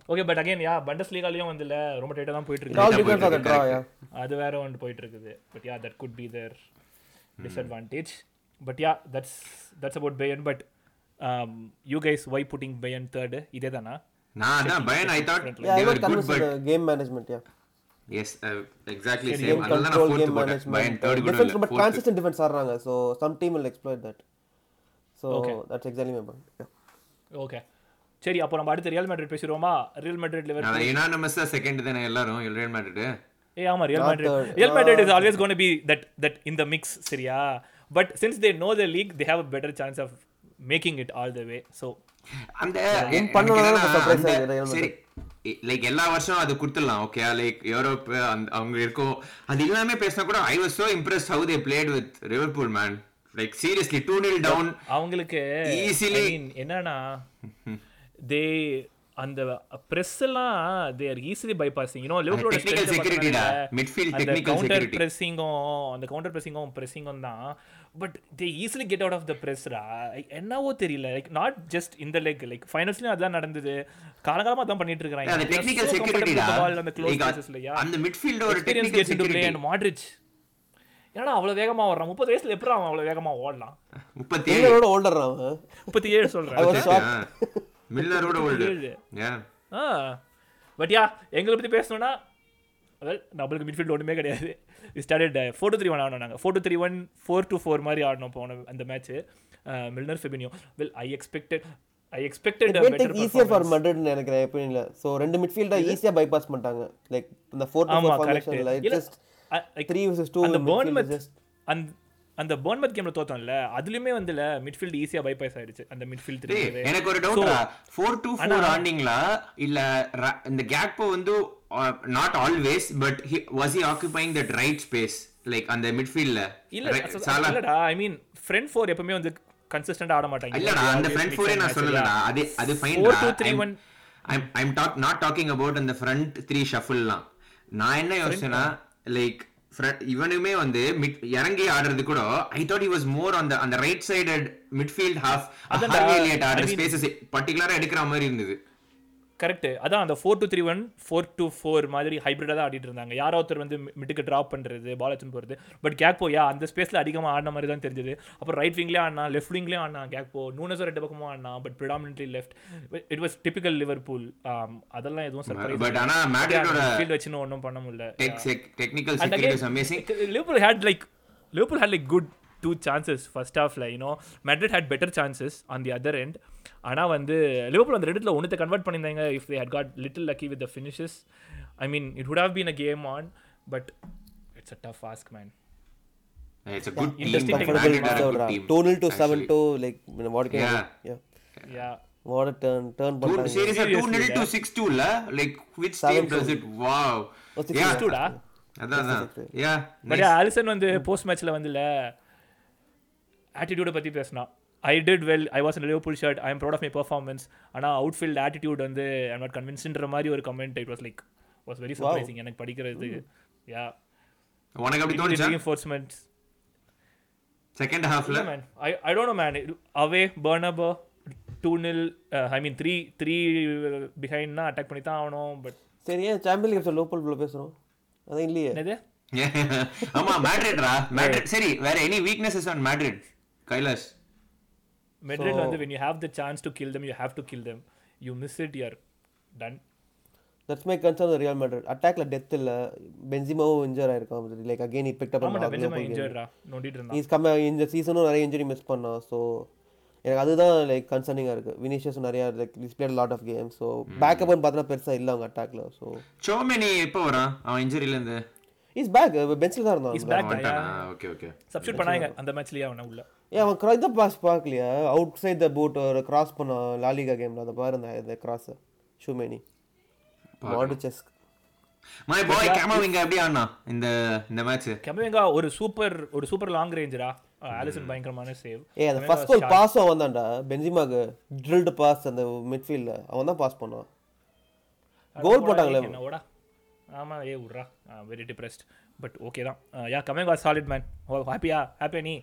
S1: okay but again yeah Bundes லீகாலையும் வந்து இல்ல ரொம்ப டைட்டா தான் போயிட்டு இருக்கு.
S3: Depends on the draw yeah
S1: அது வேற ஒன்று போயிட்டு இருக்குது. But yeah that could be their disadvantage but yeah that's that's about Bayern but you guys why putting Bayern third இதே தானா
S2: நான் அதான் Bayern. I thought
S3: yeah I
S2: they were
S3: was
S2: good but
S3: the game management yeah
S2: yes uh, exactly
S3: game
S2: same. அதனால நான்
S3: கேம்
S2: போட்டேன். பயன் third கூட
S3: டிஃபென்ஸ்
S2: இல்ல
S3: பட் கன்சிஸ்டன்ட் டிஃபென்ஸ் ஆடுறாங்க. So some team will exploit that
S1: Okay.
S3: That's exactly my point
S1: okay சரி அப்போ நம்ம அடுத்து ரியல் மேட்ரிட் பேசிடுவோமா? ரியல் மேட்ரிட் லிவர்
S2: நான் யுனானமஸா செகண்ட் தானே எல்லாரும்? ரியல் மேட்ரிட்
S1: ஏ ஆமா Real Madrid. Real Madrid is always gonna be that that in the mix சரியா? But since they know the league they have a better chance of making it all the way so
S2: அந்த சரி லைக் எல்லா வருஷம் அது கொடுத்துடலாம் ஓகே லைக் யூரோப் அந்த அவங்க இருக்கும் அது எல்லாமே பேசினா கூட I was so impress how they played with Liverpool man like seriously two nil down
S1: அவங்களுக்கு mean, என்னன்னா தே அந்த பிரஸ் எல்லாம் they are easily bypassing you know லிவர்பூலோட
S2: technical security டா. Midfield
S1: அந்த
S2: technical
S1: கவுண்டர்
S2: security.
S1: பிரessingம் அந்த கவுண்டர் பிரessingம் பிரessingம் தான். But they easily get out of the பிரஸ்ரா என்னவோ தெரியல. லைக் நாட் ஜஸ்ட் இந்த லெக் லைக் ஃபைனல்ஸ்லயும் அதான் நடந்தது. காலகாலமா அதான் பண்ணிட்டு இருக்காங்க
S2: அந்த டெக்னிக்கல் செக்யூரிட்டி
S1: அந்த க்ளோஸ் ஸ்பேசஸ்லயா
S2: அந்த டெக்னிக்கல் செக்யூரிட்டி
S1: அண்ட் மாட்ரிச் ஏன்னா அவ்வளவு வேகமா ஓடுறான்? முப்பது வயசுல எப்படி அவன் அவ்வளவு வேகமா ஓடலாம்
S2: முப்பத்தி ஏழு
S3: மில்லரோட ஓல்டர் அவன்?
S1: முப்பத்தி ஏழு சொல்றேன்.
S2: மில்லரோட
S1: ஆ. பட் யா எங்களை பற்றி பேசணும்னா வெல் நம்மளுக்கு மிட்ஃபீல்ட் ஒன்றுமே கிடையாது. Started four two three one ஆடணும் நாங்கள் four two three one four two four மாதிரி ஆடணும் போன அந்த match Milner Fabinho well I expected I expected
S3: easier for Madrid னு நினைக்கிறேன் எப்படின்னு ஸோ ரெண்டு மிட்ஃபீல்டா ஈஸியா bypass பண்ணிட்டாங்க. லைக் இந்த ஃபோர் டு
S1: ஆமா
S3: four
S1: correct
S3: ஃபார்மேஷன்ல it just three versus two
S1: அந்த போர்ன்மத் அந்த அந்த போர்ன்மத் கேம்ல தோத்தோம்ல அதுலயுமே வந்துல மிட்ஃபீல்ட் ஈஸியா பைபாஸ் ஆயிடுச்சு அந்த மிட்ஃபீல்ட் த்ரீ
S2: எனக்கு ஒரு டவுட் ஃபோர் டூ ஃபோர் ஆண்டிங்களா இல்ல இந்த கேப்போ வந்து not always but but he was he occupying that right like அந்த மிட்ஃபீல்ட்ல
S1: இல்ல இல்லடா ஐ மீன் ஃப்ரண்ட் ஃபோர் எப்பவுமே வந்து கன்சிஸ்டன்ட் ஆட மாட்டாங்க.
S2: இல்லடா அந்த ஃப்ரண்ட் ஃபோரே நான் சொல்லலடா. அது அது fine
S1: 4 2 3 1
S2: I'm I'm talk not talking about அந்த ஃப்ரண்ட் த்ரீ ஷஃபிள்லாம் நான் என்ன யோசனா லைக் இவனுமே வந்து மிட் இறங்கி ஆடுறது கூட I thought he was more அந்த அந்த right sided midfield half Harvey Elliott ஆடுற ஸ்பேசஸ் பர்టిక్యులரா எடுக்கிற மாதிரி இருந்தது.
S1: கரெக்ட் அதான் அந்த four two three one four two four மாதிரி ஹைப்ரிடாக தான் ஆடிட்டு இருந்தாங்க. யாரோ ஒருத்தர் வந்து மிட்டுக்கு ட்ராப் பண்ணுறது பால் எடுத்துன்னு போகிறது பட் கேக்போ யா அந்த ஸ்பேஸில் அதிகமாக ஆடின மாதிரி தான் தெரிஞ்சது. அப்புறம் ரைட் விங்லேயே ஆடினா லெஃப்ட் விங்லேயும் ஆடினா கேக்போ நூனஸோ ரெண்டு பக்கமும் ஆடினா but predominantly left it was typical Liverpool அதெல்லாம் எதுவும் சர்ப்ரைஸ்
S2: பட் ஆனா மேட்ரிடோட
S1: ஃபீல்ட் வச்சுன்னு ஒன்றும் பண்ண முடியல.
S2: Technical
S1: And
S2: security
S1: again,
S2: is amazing
S1: Liverpool had like Liverpool had like good two chances first half like you know. Madrid had better chances on the other end ஆனா வந்து லிவர்பூல் அந்த ரெண்டுல ஒன்றுத்தை கன்வெர்ட் பண்ணியிருந்தாங்க if they had got little lucky with the finishes I mean it would have been a game on but it's a tough ask man
S2: it's a good team
S1: technical
S2: Madrid are a good team
S3: two nil to seven
S2: actually.
S3: To like what can
S2: Yeah.
S3: Yeah
S1: yeah
S3: வாட் டர்ன் டர்ன்
S2: Two-
S3: பண்ணாங்க
S2: series are 2
S1: Seriously,
S2: nil to
S1: yeah.
S2: 6 2 la like which
S3: Seven
S2: team does
S3: two.
S2: it wow
S3: Oh, six
S2: yeah
S3: two.
S1: டூடா
S2: அதான் அதான் yeah
S1: பட். ஆலிசன் வந்து போஸ்ட் மேட்ச்ல வந்துல ஆட்டிடியூடை பத்தி பேசினா I did well I was Liverpool shirt I am proud of my performance ஆனால் அவுட்ஃபீல்ட் ஆட்டிடியூட் வந்து ஐ நாட் கன்வின்ஸ்ன்ற மாதிரி ஒரு comment it was like was very surprising எனக்கு படிக்கிறது யா
S2: உனக்கு அப்படி தோணுச்சா?
S1: reinforcements.
S2: செகண்ட் ஹாஃப்ல
S1: man. I i don't know man. Away bernabo 2 nil uh, i mean 3 3 behind னா அட்டாக் பண்ணி தான் ஆகணும் பட்
S3: சரி ஏன் சாம்பியன் லீக் லோக்கல் ப்ளோ பேசுறோம்? அதான் இல்லையே.
S1: என்னது?
S2: ஆமா மேட்ரிட்ரா மேட்ரிட் சரி வேற any weaknesses on Madrid Kailash.
S1: Madrid வந்து when you have the chance to kill them you have to kill them. You miss it you're done.
S3: That's my concern Real Madrid அட்டாக்ல டெத் இல்ல. பென்சிமாவும் injured ஆயிருக்கான் like again he picked up
S1: ஆமாடா
S3: on
S1: பெஞ்சமின் இன்ஜர்டா நோண்டிட்டு இருந்தான்.
S3: இஸ் கம் இந்த சீசனும் நிறைய இன்ஜுரி மிஸ் பண்ணான் ஸோ எனக்கு அதுதான் லைக் கன்சர்னிங்காக இருக்குது வினிஷியஸ் நிறைய like is played lot of game so பேக்கப்னு பார்த்தா பெருசாக இல்லை அவங்க அட்டாக்ல ஸோ
S2: சோமெனி எப்போ வரான்? அவன் இன்ஜுரியில இருந்து?
S3: இஸ் பேக் பெஞ்சில் தான்
S1: இஸ்
S3: இருந்தான்
S1: back yeah
S2: okay okay
S1: substitute பண்ணாங்க அந்த மேட்ச்லயே அவன உள்ள.
S3: ஏன் அவன் கிரா- இதை பாஸ் பார்க்கலையா? அவுட் சைட் த போட் ஒரு கிராஸ் பண்ணான் லாலிகா கேமில் அதை பாரு இந்த- இந்த கிராஸ் ஷூமேனி மாடு செஸ்
S2: மை பாய் கேமவிங்க எப்படி ஆனா இந்த இந்த மேட்ச்
S1: கெமவிங்கா ஒரு சூப்பர் ஒரு சூப்பர் லாங் ரேஞ்சரா ஆலிசன் பயங்கரமான சேவ்
S3: ஏ அந்த ஃபர்ஸ்ட் கோல் பாஸும் அவன் தான்டா பென்சிமாக்கு ட்ரில்டு பாஸ் அந்த மிட்ஃபீல்டில் அவன் தான் பாஸ் பண்ணான் கோல் போட்டாங்களே
S1: என்னோட ஆமா ஏ விட்றா. வெரி டிப்ரெஸ்ட் பட் ஓகே தான். Yeah coming was solid man oh ஹாப்பியா ஹாப்பியா நீ?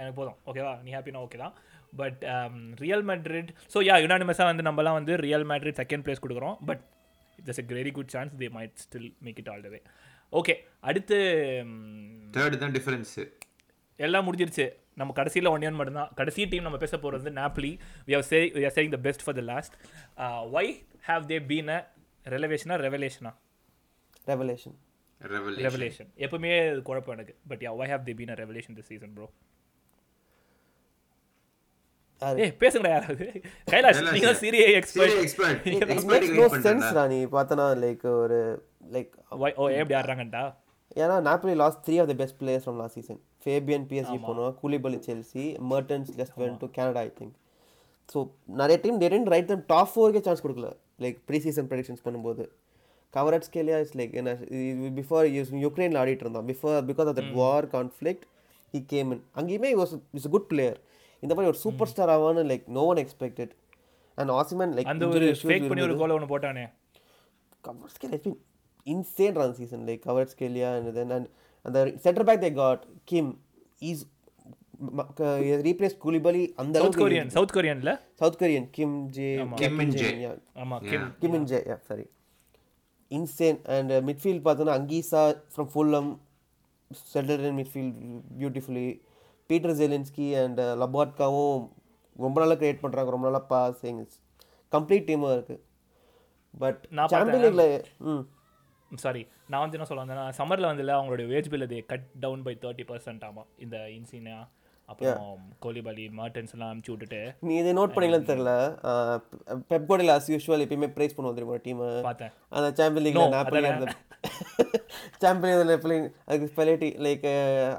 S1: எனக்கு போதும். ஓகேவா நீ ஹாப்பினா ஓகே தான். But Real Madrid so yeah யுனானிமஸாக வந்து நம்மலாம் வந்து ரியல் மேட்ரிட் செகண்ட் பிளேஸ் கொடுக்குறோம். But it's a very good chance they might still make it all the way okay அடுத்து
S2: தேர்ட் தான் டிஃபரன்ஸ்
S1: எல்லாம் முடிஞ்சிருச்சு. நம்ம கடைசியில் ஒன் ஒன் மட்டும்தான். கடைசி டீம் நம்ம பேச போகிறது வந்து Napoli we have say we are saying the best for the last why have they been a ரெலவேஷனா ரெவலேஷனா
S3: ரெவலேஷன்
S2: ரெவலேஷன்
S1: எப்பவுமே குழப்பம் எனக்கு. But yeah why have they been a revelation this season bro பேசுங்கடா யாராவது கைலாஷ். நீங்க சீரிய எக்ஸ்பர்ட்
S3: நோ. சென்ஸ் ராணி பார்த்தனா லைக் ஒரு லைக்
S1: ஓ எப்படி ஆடுறாங்கடா
S3: ஏன்னா Napoli last three of the best players from last season Fabian PSG போனோம். Koulibaly Chelsea Mertens just went to Canada I think so நிறைய team they didn't rate them top ஃபோருக்கே chance கொடுக்கல. லைக் ப்ரீ சீசன் ப்ரெடிக்ஷன்ஸ் பண்ணும்போது. கவரட் ஸ்கேலியா இஸ் லைக் என்ன பிஃபோர் யுக்ரைனில் ஆடிட்டு இருந்தான். Before because of that war conflict he came in அங்கேயுமே வாஸ் இஸ் குட் பிளேயர் இந்த மாதிரி ஒரு super star ஆவான்னு like no one expected and Osimhen like
S1: அந்த ஒரு ஃபேக் பண்ணி ஒரு கோல ஒன்று போட்டானே
S3: cover scale has been insane run season like covered scale yeah and then and, and the center back they got Kim is m- uh, he has replaced Koulibaly அந்த
S1: சவுத் கொரியன் சவுத் கொரியன்ல
S3: South Korean Kim J
S2: Kim Min Jae.
S3: yeah
S1: ஆமா கிம்
S3: Jae yeah sorry insane and uh, midfield பார்த்தோன்னா Anguissa from Fulham settled in midfield beautifully Peter Zielinski and லபாட்காவும் ரொம்ப நாளாக கிரியேட் பண்ணுறாங்க ரொம்ப நாளாக பாசிங் கம்ப்ளீட் டீமாக இருக்குது பட்
S1: நான்
S3: சாம்பியன் லீக்ல ம்.
S1: சாரி நான் வந்து என்ன சொல்ல வந்தேன்னா சம்மரில் வந்து அவங்களுடைய வேஜ் பில் அது cut down by thirty percent ஆமாம் இந்த இன்சினா அப்புறம் கோலிபாலி மார்டன்ஸ் எல்லாம் அமுச்சு விட்டுட்டு.
S3: நீ இதை நோட் பண்ணீங்களான்னு தெரியல. பெப் கோடில் அஸ் யூஷுவல் எப்பயுமே ப்ரைஸ் பண்ணுவோம் தெரியுமா டீமை
S1: பார்த்தேன்.
S3: அந்த சாம்பியன் லீக்ல அந்த சாம்பியன் நாப்பலி அதுக்கு ஸ்பெலிட்டி லைக்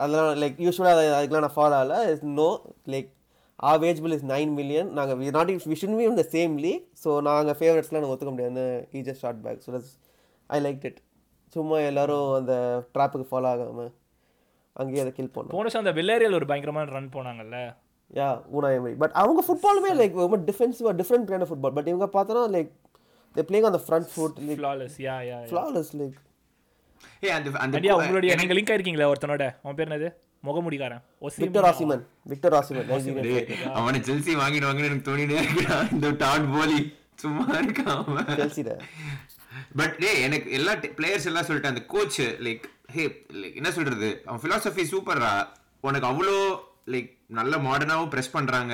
S3: அதெல்லாம் லைக் யூஸ்வலாக அதுக்கெல்லாம் நான் ஃபாலோ ஆகல. Is no like uh wage bill is nine million நாங்கள் we not we should be இந்த சேம் லீக் ஸோ நாங்கள் ஃபேவரட்ஸ்லாம் நாங்கள் ஒத்துக்க முடியாது ஈ just short back so I like it சும்மா எல்லாரும் அந்த ட்ராப்புக்கு ஃபாலோ ஆகாமல் அங்கேயே அதை கில் பண்ணோம்.
S1: போன வருஷம் அந்த வில்லேரியல் ஒரு பயங்கரமான run போனாங்கல்ல?
S3: Yeah Una emery but அவங்க ஃபுட்பாலுமே லைக் ரொம்ப டிஃபென்சிவாக different kind of football but இவங்க பார்த்தோன்னா like they playing on the front foot like
S1: flawless yeah yeah
S3: flawless like
S2: ஏய் அந்த அந்த
S1: அடியா உங்களுடைய நீங்க லிங்க் ஆயிருக்கீங்களா ஒருத்தனோட? அவன் பேர் என்னது? முகமுடிக்காரன்
S3: Victor Osimhen Victor Osimhen Nigerian
S2: டேய், அவனை செல்சி வாங்கிடுவாங்கன்னு எனக்கு தோணினே இந்த டாட் போலி சும்மா இருக்கான் பட் டே எனக்கு எல்லா பிளேயர்ஸ் எல்லாம் சொல்லிட்டு அந்த கோச் லைக் ஹே லைக் என்ன சொல்றது? அவன் philosophy சூப்பர்ரா உனக்கு அவ்வளோ லைக் நல்ல மாடர்னாவும் ப்ரெஸ் பண்றாங்க.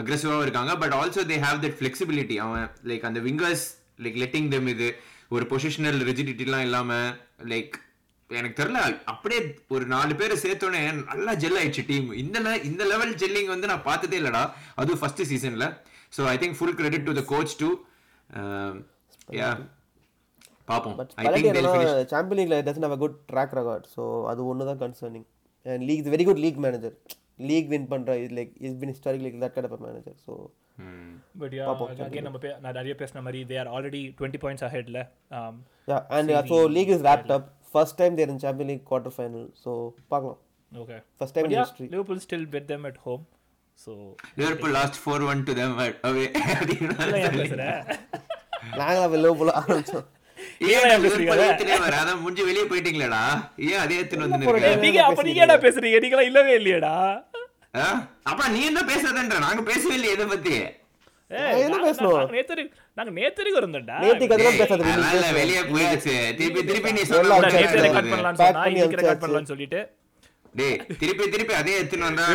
S2: அக்ரெசிவாகவும் இருக்காங்க. But also they have that flexibility அவன் லைக் அந்த விங்கர்ஸ் லைக் லெட்டிங் தெம் இது. ஒரு பொசிஷனல் ரிஜிடிட்டிலாம் இல்லாம லைக் எனக்கு தெரியல அப்படியே ஒரு நாலு பேரை சேர்த்தோன்னே நல்லா ஜெல் ஆயிடுச்சு டீம் இந்த இந்த லெவல் ஜெல்லிங் வந்து நான் பார்த்ததே இல்லடா. அதுவும் ஃபர்ஸ்ட் சீசன்ல so I think full credit to the coach to yeah பார்ப்போம். I think
S3: champion லீக்ல doesn't have a good track record so அது ஒன்று தான் concerning league very good league manager league win பண்ணுற இது like is been historic like that kind of manager so.
S1: But yeah again நம்ம பே- நான் நிறைய பேசின மாதிரி they are already twenty points அஹெட்ல
S3: yeah and so league is wrapped up first time their in Champion League quarter final so பார்க்கலாம்.
S1: Okay
S3: first time in history
S1: Liverpool still beat them at home. So
S2: Liverpool lost 4-1 to them at away.
S1: ஏன் பேசுகிறேன்
S3: நாங்களாம் வெளில போல ஆரம்பிச்சோம்.
S2: ஏன் வர? அதான் முடிஞ்சு வெளியே போயிட்டீங்களேடா ஏன் அதே எடுத்துன்னு வந்து?
S1: நீங்க அப்ப நீங்க என்ன பேசுறீங்க இல்லவே இல்லையடா?
S2: அப்பா நீ என்ன பேசாதன்ற நாங்க பேசவே இல்லையே இதை பத்தி
S1: நாங்க-
S3: பேசணும்?
S1: நாங்க நேத்து வரைக்கும்- நாங்க நேத்து வரைக்கும் இருந்தோம்டா
S3: நேத்திக்கு அதெல்லாம் பேசாத
S2: வெளியே திருப்பி திருப்பி நீ
S1: ரெக்கார்ட்
S3: சரி.
S1: பண்ணலாம்னு சொன்னா இன்னைக்கு
S3: அனுப்பிச்சாச்சு.
S1: பண்ணலாம்னு சொல்லிட்டு
S2: டேய் திருப்பி திருப்பி அதே எடுத்துன்னு வந்தா.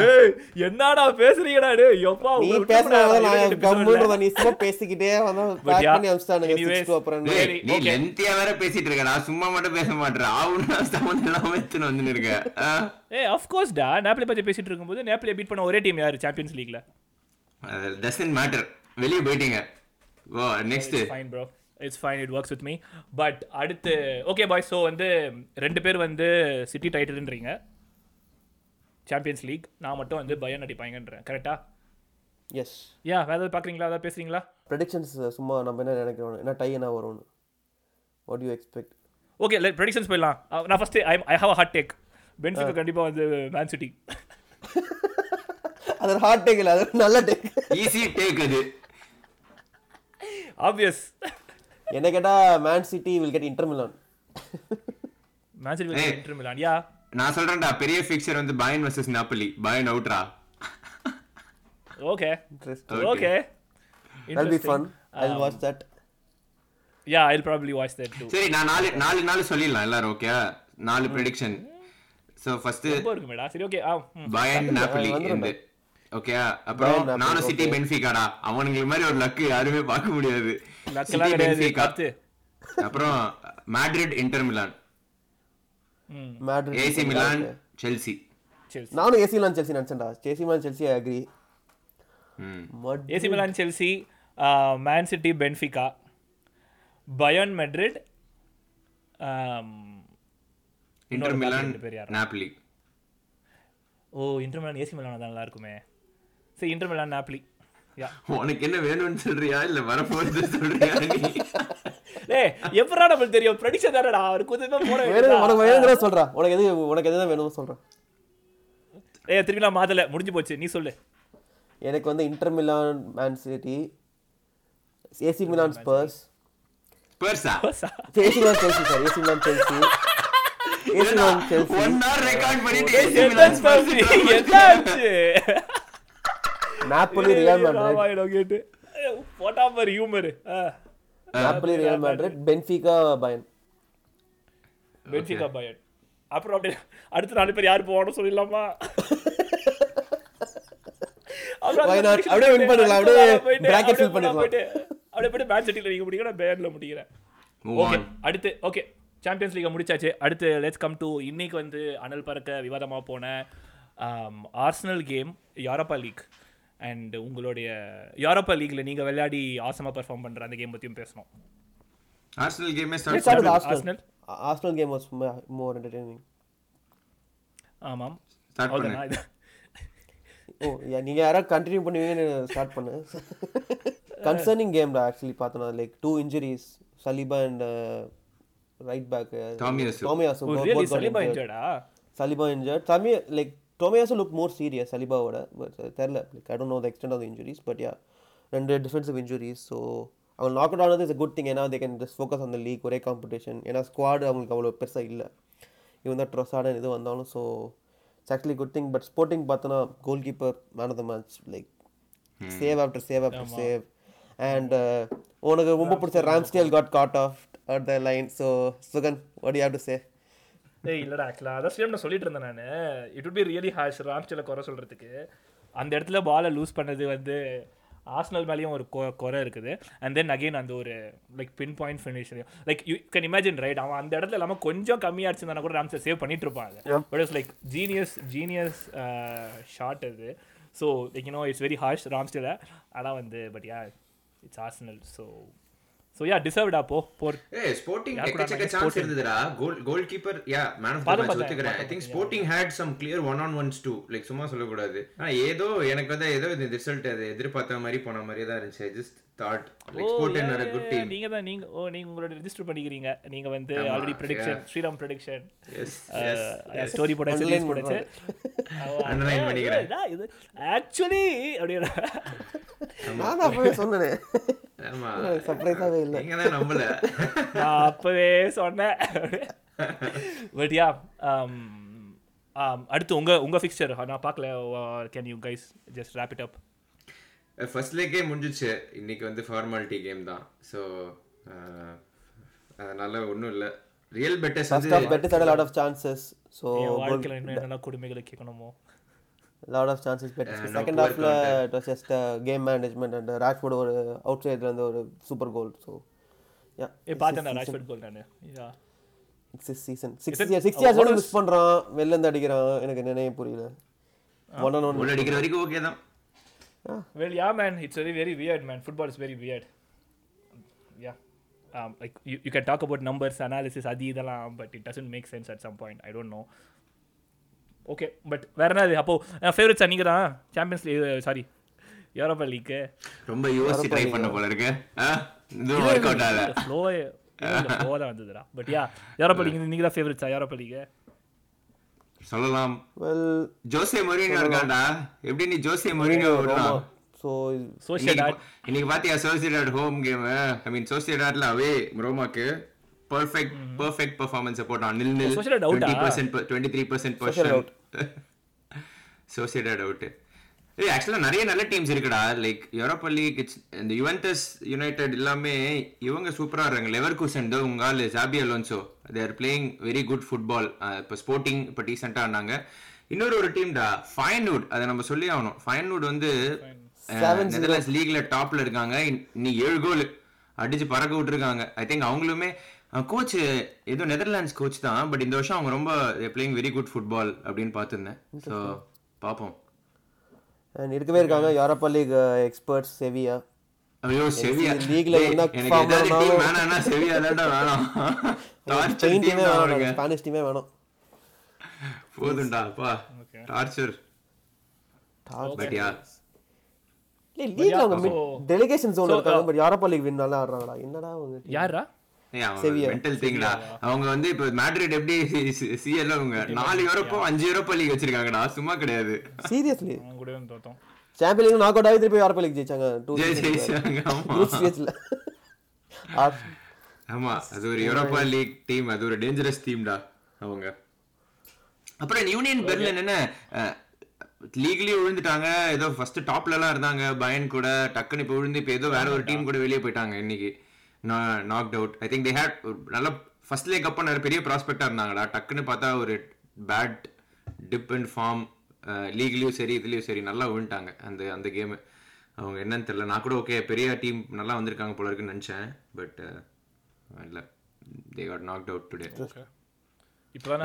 S1: என்னடா பேசுறீங்கடா டேய் எப்பா
S3: நீ நான் சும்மா பேசிக்கிட்டே வந்தா பேக் பண்ணி சிக்ஸ் அப்புறம்
S2: நீ. லென்த்தியா வேற பேசிட்டு இருக்கடா சும்மா மட்டும் பேச மாட்டேற. ஆவுனா எடுத்துன்னு வந்து இருக்க?
S1: ஏய் ஆஃப் கோர்ஸ் டா. நேப்ளே பத்தி பேசிட்டு இருக்கும்போது நேப்ளே பீட் பண்ண ஒரே டீம் யாரு? சாம்பியன்ஸ் லீக்ல
S2: வெளியே போயிட்டீங்க. ஓ next
S1: fine bro it's fine it works with me but அடுத்து ஓகே பாய் ஸோ வந்து ரெண்டு பேர் வந்து சிட்டி டைட்டில்ன்றீங்க சாம்பியன்ஸ் லீக் நான் மட்டும் வந்து பயன் அடிப்பாங்கன்றேன் கரெக்டா
S3: எஸ்
S1: யா வேற ஏதாவது பார்க்குறீங்களா ஏதாவது பேசுறீங்களா?
S3: ப்ரெடிக்ஷன்ஸ் சும்மா நம்ம என்ன நினைக்கிறோம்? என்ன டை என்ன வரும்னு. What you expect
S1: okay like predictions போயிடலாம். நான் first I I have a hard take Benfica கண்டிப்பாக வந்து மேன் சிட்டி
S3: அது ஹார்ட் டேக் இல்லை அது நல்ல டேக்
S2: ஈஸி டேக் அது.
S1: ஆப்வியஸ்
S3: என்ன கேட்டா Man City will get Inter Milan
S1: Man City Inter Milan yeah?
S2: நான் சொல்றேன்டா பெரிய ஃபிக்சர் வந்து Bayern versus Napoli Bayern அவுட்ரா
S1: okay okay
S3: That'll be fun. I'll watch that.
S1: Yeah I probably watch that too
S2: சரி நான் நாலு நாலு நாள் சொல்லிடலாம் எல்லாரும் ஓகே நாலு ப்ரெடிக்ஷன் சோ ஃபர்ஸ்ட்
S1: ரொம்ப இருக்குமேடா. சரி ஓகே.
S2: பயன் நாப்பலி இந்த ஓகே அப்புறம் நானும் சிட்டி பென்ஃபிகாடா அவனுங்க மாதிரி ஒரு லக்கு யாருமே பார்க்க முடியாது. சிட்டி
S1: கிடையாது
S2: பென்ஃபிகா அப்புறம் மேட்ரிட் இன்டர் மிலான்
S1: ம்.
S3: Madrid.
S2: ஏசி மிலான் செல்சி
S3: நானும் AC Milan Chelsea நினச்சேன்டா. AC Milan Chelsea I agree
S2: ம்.
S3: Madrid.
S1: AC Milan Chelsea Man City Benfica Bayern Madrid
S2: Inter Milan
S1: ரெண்டு பேர் யாரு?
S2: Napoli
S1: oh Inter Milan AC Milan தான் நல்லா இருக்குமே சரி இன்டர் மிலான் நாப்லி யா
S2: உனக்கு என்ன வேணும்னு சொல்றியா? இல்ல வரப்போறது சொல்றியா நீ
S1: ஏய் எப்படா நம்மளுக்கு தெரியும்? ப்ரெடிக்ஷன் தானடா. அவர் கொஞ்சம் தான் போட?
S3: உனக்கு வேணுங்கிற சொல்றா. உனக்கு எது உனக்கு எதுதான் வேணும்னு சொல்றேன்
S1: ஏய் திருப்பி நான் மாத்தல. முடிஞ்சு போச்சு. நீ சொல்லு.
S3: எனக்கு வந்து Inter Milan Man City AC Milan Spurs
S2: Barca
S3: AC Milan Chelsea sir AC Milan Chelsea AC Milan Chelsea
S2: one hour record பண்ணிட்டு
S1: என்ன
S2: மிலான் Spurs
S1: என்னாச்சு
S3: நாப்போலி ரியல் மேட்ரிட்
S1: போட்டா பாரு humour
S3: Napoli Real Madrid Benfica Bayern
S1: Benfica Bayern அப்புறம் அப்படியே அடுத்த நாலு பேர் யார் போவான்னு சொல்லிடலாமா?
S3: அப்படியே பண்ணிடலாம். அப்படியே பண்ணிடலாம்.
S1: போயிட்டு மேட்ச் சிட்டில நீங்க முடிக்கிற பேர்ல முடிக்கிறேன். ஓகே. அடுத்து ஓகே சாம்பியன்ஸ் லீக் முடிச்சாச்சு. அடுத்து லெட்ஸ் கம் டு இன்னைக்கு வந்து அனல் பறக்க விவாதமா போன Arsenal game Europa League and உங்களுடைய யூரோப்பா லீக்ல நீங்க விளையாடி ஆசமா பெர்ஃபார்ம் பண்ற அந்த கேம் பத்தியும் பேசணும்.
S2: ஆர்சனல் கேமே start.
S1: Arsenal.
S3: Game was mo- more entertaining.
S1: ஆமாம்.
S3: ஓ யா நீங்க யாராவது கண்டினியூ பண்ணுவீங்கன்னு ஸ்டார்ட் பண்ணு. கன்சர்னிங் கேம்டா ஆக்சுவலி பார்த்தோன்னா like two injuries Saliba and right back
S1: oh really Saliba இன்ஜர்டா
S3: Saliba injured தமி like Tomiyasu look more serious சலிபாவோட but தெரில like I don't know the extent of injuries but yeah ரெண்டு டிஃபென்சிவ் இன்ஜுரிஸ் ஸோ அவங்க நாக் அவுட் ஆனது இஸ் குட் திங் ஏன்னா they can just focus on the league ஒரே காம்படிஷன் ஏன்னா ஸ்குவாட் அவங்களுக்கு அவ்வளோ பெருசாக இல்லை. இவன் தான் ட்ரொசாடன் இது வந்தாலும் so it's actually good thing but Sporting பார்த்தோன்னா goal keeper man of the match like save after save after save and உனக்கு ரொம்ப பிடிச்ச Ramsdale got got off at the line so Sugan what you have to say
S1: ஏய் இல்லடா ஆக்சுவலாக அதான் நான் சொல்லிட்டு இருந்தேன் நான். It would be really harsh ராம்ஸ்டேல குறை சொல்றதுக்கு. அந்த இடத்துல பாலை லூஸ் பண்ணது வந்து ஆர்சனல் மேலேயும் ஒரு குறை இருக்குது. அண்ட் தென் அகைன் அந்த ஒரு like pinpoint finish like you can imagine right அவன் அந்த இடத்துல இல்லாமல் கொஞ்சம் கம்மியாக அடிச்சிருந்தா கூட ராம்ஸ்டே சேவ் பண்ணிட்டு இருப்பாங்க but it's like genius genius shot அது. So like you know it's very harsh ராம்ஸ்டேல ஆனால் வந்து but yeah it's Arsenal so so yeah டிசர்வ்டா போ போர்
S2: ஏய் ஸ்போர்ட்டிங் எக்கச்சக்க? Chances
S1: Sporting.
S2: இருந்ததுடா. Goal goal keeper yeah man of the match ஒத்துக்கிறேன். I think Sporting had some clear one on ones too like சும்மா சொல்லக்கூடாது. ஆனா ஏதோ எனக்கு வந்து ஏதோ இந்த ரிசல்ட் அது எதிர்பார்த்த மாதிரி போன மாதிரி தான் இருந்துச்சு. ஜஸ்ட் தாட் லைக் ஸ்போர்ட்டிங் ஒரு குட் டீம்
S1: நீங்க தான் நீங்க ஓ நீங்க உங்களோட ரெஜிஸ்டர் பண்ணிக்கிறீங்க. நீங்க வந்து ஆல்ரெடி ப்ரெடிக்ஷன் ஸ்ரீராம் ப்ரெடிக்ஷன்
S2: எஸ்
S1: ஸ்டோரி போட
S3: Underline
S1: சீரிஸ் போடுச்சு.
S2: Underline பண்ணிக்கிறேன்.
S1: இது ஆக்சுவலி அப்படியே.
S3: நான் அப்பவே சொன்னேனே. இல்லை
S1: நான் அப்பவே சொன்னேன். பட் யா அடுத்து உங்க உங்க ஃபிக்சர் நான் பார்க்கல. Can you guys just wrap it up
S2: first லேக்கே முடிஞ்சிச்சு. இன்னைக்கு வந்து ஃபார்மாலிட்டி கேம் தான். ஸோ அதனால ஒன்றும் இல்லை. ரியல் பெட்டர்ஸ்
S3: ஃபர்ஸ்ட்
S2: வந்து
S3: ஆஃப் so
S1: என் வாழ்க்கையில இன்னும் என்னென்ன கொடுமைகளை கேட்கணுமோ?
S3: Lot of chances bet
S2: Uh, no
S3: second ஹாஃப்ல it was just game management and Rashford ஒரு அவுட் சைடுல இருந்து ஒரு சூப்பர் கோல் ஸோ யா
S1: ஏ பார்த்தேன் ராஷ்வர்ட் கோல் நான் yeah
S3: six season six year six
S1: uh,
S3: years
S1: was-
S3: miss பண்றான் வெளில இருந்து அடிக்கிறான் எனக்கு என்னன்னே புரியல ஒன் ஆன் ஒன்
S2: அடிக்கிற வரைக்கும் ஓகே தான்
S1: Well, yeah, man, it's very, very weird, man. Football is very weird. Yeah. Um, like you, you can talk about numbers, analysis, adi இதெல்லாம் but it doesn't make sense at some point. I don't know. Okay but வேற என்னது அப்போ ஃபேவரட்ஸா நீங்க தான் Champions League sorry Europa League
S2: ரொம்ப யோசிச்சு ட்ரை பண்ண போல இருக்கு. ஆ? இதுவும் ஒர்க் அவுட் ஆகல
S1: ஃப்ளோ தான் வந்ததுடா. பட் யா யூரோப்பா லீக் நீங்க தான் ஃபேவரட்ஸா யூரோப்பா லீக்
S2: சொல்லலாம்.
S3: வெல்
S2: ஜோசே மொரினியோ இருக்காண்டா எப்படி நீ ஜோசே மொரினியோ விடலாம்?
S3: ஸோ
S1: சோஷியல்
S2: இன்னைக்கு பாத்தியா Sociedad home game I mean சோசியடாட்ல away ரோமாக்கு பர்ஃபெக்ட் பர்ஃபெக்ட் பெர்ஃபார்மன்ஸ் போட்டான் நில் நில்
S1: Sociedad out ஆ?
S2: 20% 23%
S3: Sociedad
S2: possession
S3: out.
S2: Sociedad out ஏய் ஆக்சுவலா நிறைய நல்ல டீம்ஸ் இருக்குடா. லைக் யூரோப்பா லீக் இந்த யுவென்டஸ் யுனைடெட் எல்லாமே இவங்க சூப்பரா இருக்காங்க. லெவர் கூசன் உங்க ஆளு Xabi Alonso they are playing very good football இப்போ ஸ்போர்ட்டிங் இப்போ டீசெண்டாக ஆனாங்க. இன்னொரு ஒரு டீம்டா ஃபைன்வுட் அதை நம்ம சொல்லி ஆகணும். ஃபைன்வுட் வந்து நெதர்லாண்ட்ஸ் லீக்ல டாப்ல இருக்காங்க. இன்னைக்கு ஏழு கோல் அடிச்சு பறக்க விட்டுருக்காங்க. ஐ திங்க் அவங்களுமே கோச் ஏதோ நெதர்லாண்ட்ஸ் கோச் தான் பட் இந்த வருஷம் அவங்க ரொம்ப பிளேயிங் வெரி குட் ஃபுட்பால் அப்படின்னு பார்த்துருந்தேன். ஸோ பார்ப்போம்.
S3: அண்ட் இருக்கவே இருக்காங்க யூரோப்பா லீக் எக்ஸ்பர்ட்ஸ் செவியா
S2: ஐயோ செவியா
S3: league ல
S2: டேய்,
S3: என்ன
S2: வேணாம்னா செவியா தான்டா வேணாம்.
S3: ஸ்பானிஷ் டீமே வேணும்
S2: போதும்டா அப்பா. டார்ச்சர் பட் யா
S3: லீக்ல அவங்க டெலிகேஷன் ஜோன்
S1: so,
S3: இருக்காங்க பட் யூரோப்பா லீக் வின் நல்லா ஆடுறாங்கடா. என்னடா அவங்க team?
S1: யாரா.
S2: மென்டல் திங்டா அவங்க வந்து இப்ப மேட்ரிட் எப்படி சிஎல் அவங்க நாலு யூரோப்போ அஞ்சு யூரோப்பா லீக் வச்சிருக்காங்கடா. சும்மா கிடையாது.
S3: சீரியஸ்லி
S1: அவங்க கூட வந்து தோத்தோம்.
S3: சாம்பியன் லீக் நாக் அவுட் ஆகி திருப்பி யூரோப்பா லீக் ஜெயிச்சாங்க. டூ
S2: ஜெய் ஜெயிச்சாங்க. ஆமா.
S3: குரூப் ஸ்டேஜ்ல
S2: ஆமா. அது ஒரு யூரோப்பா லீக் டீம் அது ஒரு டேஞ்சரஸ் டீம்டா அவங்க. அப்புறம் யூனியன் பெர்லின் என்ன? லீக்லயும் விழுந்துட்டாங்க. ஏதோ ஃபர்ஸ்ட் டாப்ல எல்லாம் இருந்தாங்க. பயன் கூட டக்குன்னு இப்போ விழுந்து இப்போ ஏதோ வேற ஒரு டீம் கூட வெளியே போயிட்டாங்க இன்னைக்கு. Knock out I think they had நல்ல ஃபர்ஸ்ட் லேக் அப்போ நிறைய பெரிய ப்ராஸ்பெக்டா இருந்தாங்கடா. டக்குன்னு பார்த்தா ஒரு பேட் டிப் அண்ட் ஃபார்ம் லீக்லயும் சரி இதுலயும் சரி நல்லா விழுந்துட்டாங்க அந்த அந்த கேம் அவங்க என்னன்னு தெரியல. நான் கூட ஓகே பெரிய டீம் நல்லா வந்திருக்காங்க போல இருக்குன்னு நினைச்சேன். பட் இல்ல. They got knocked out today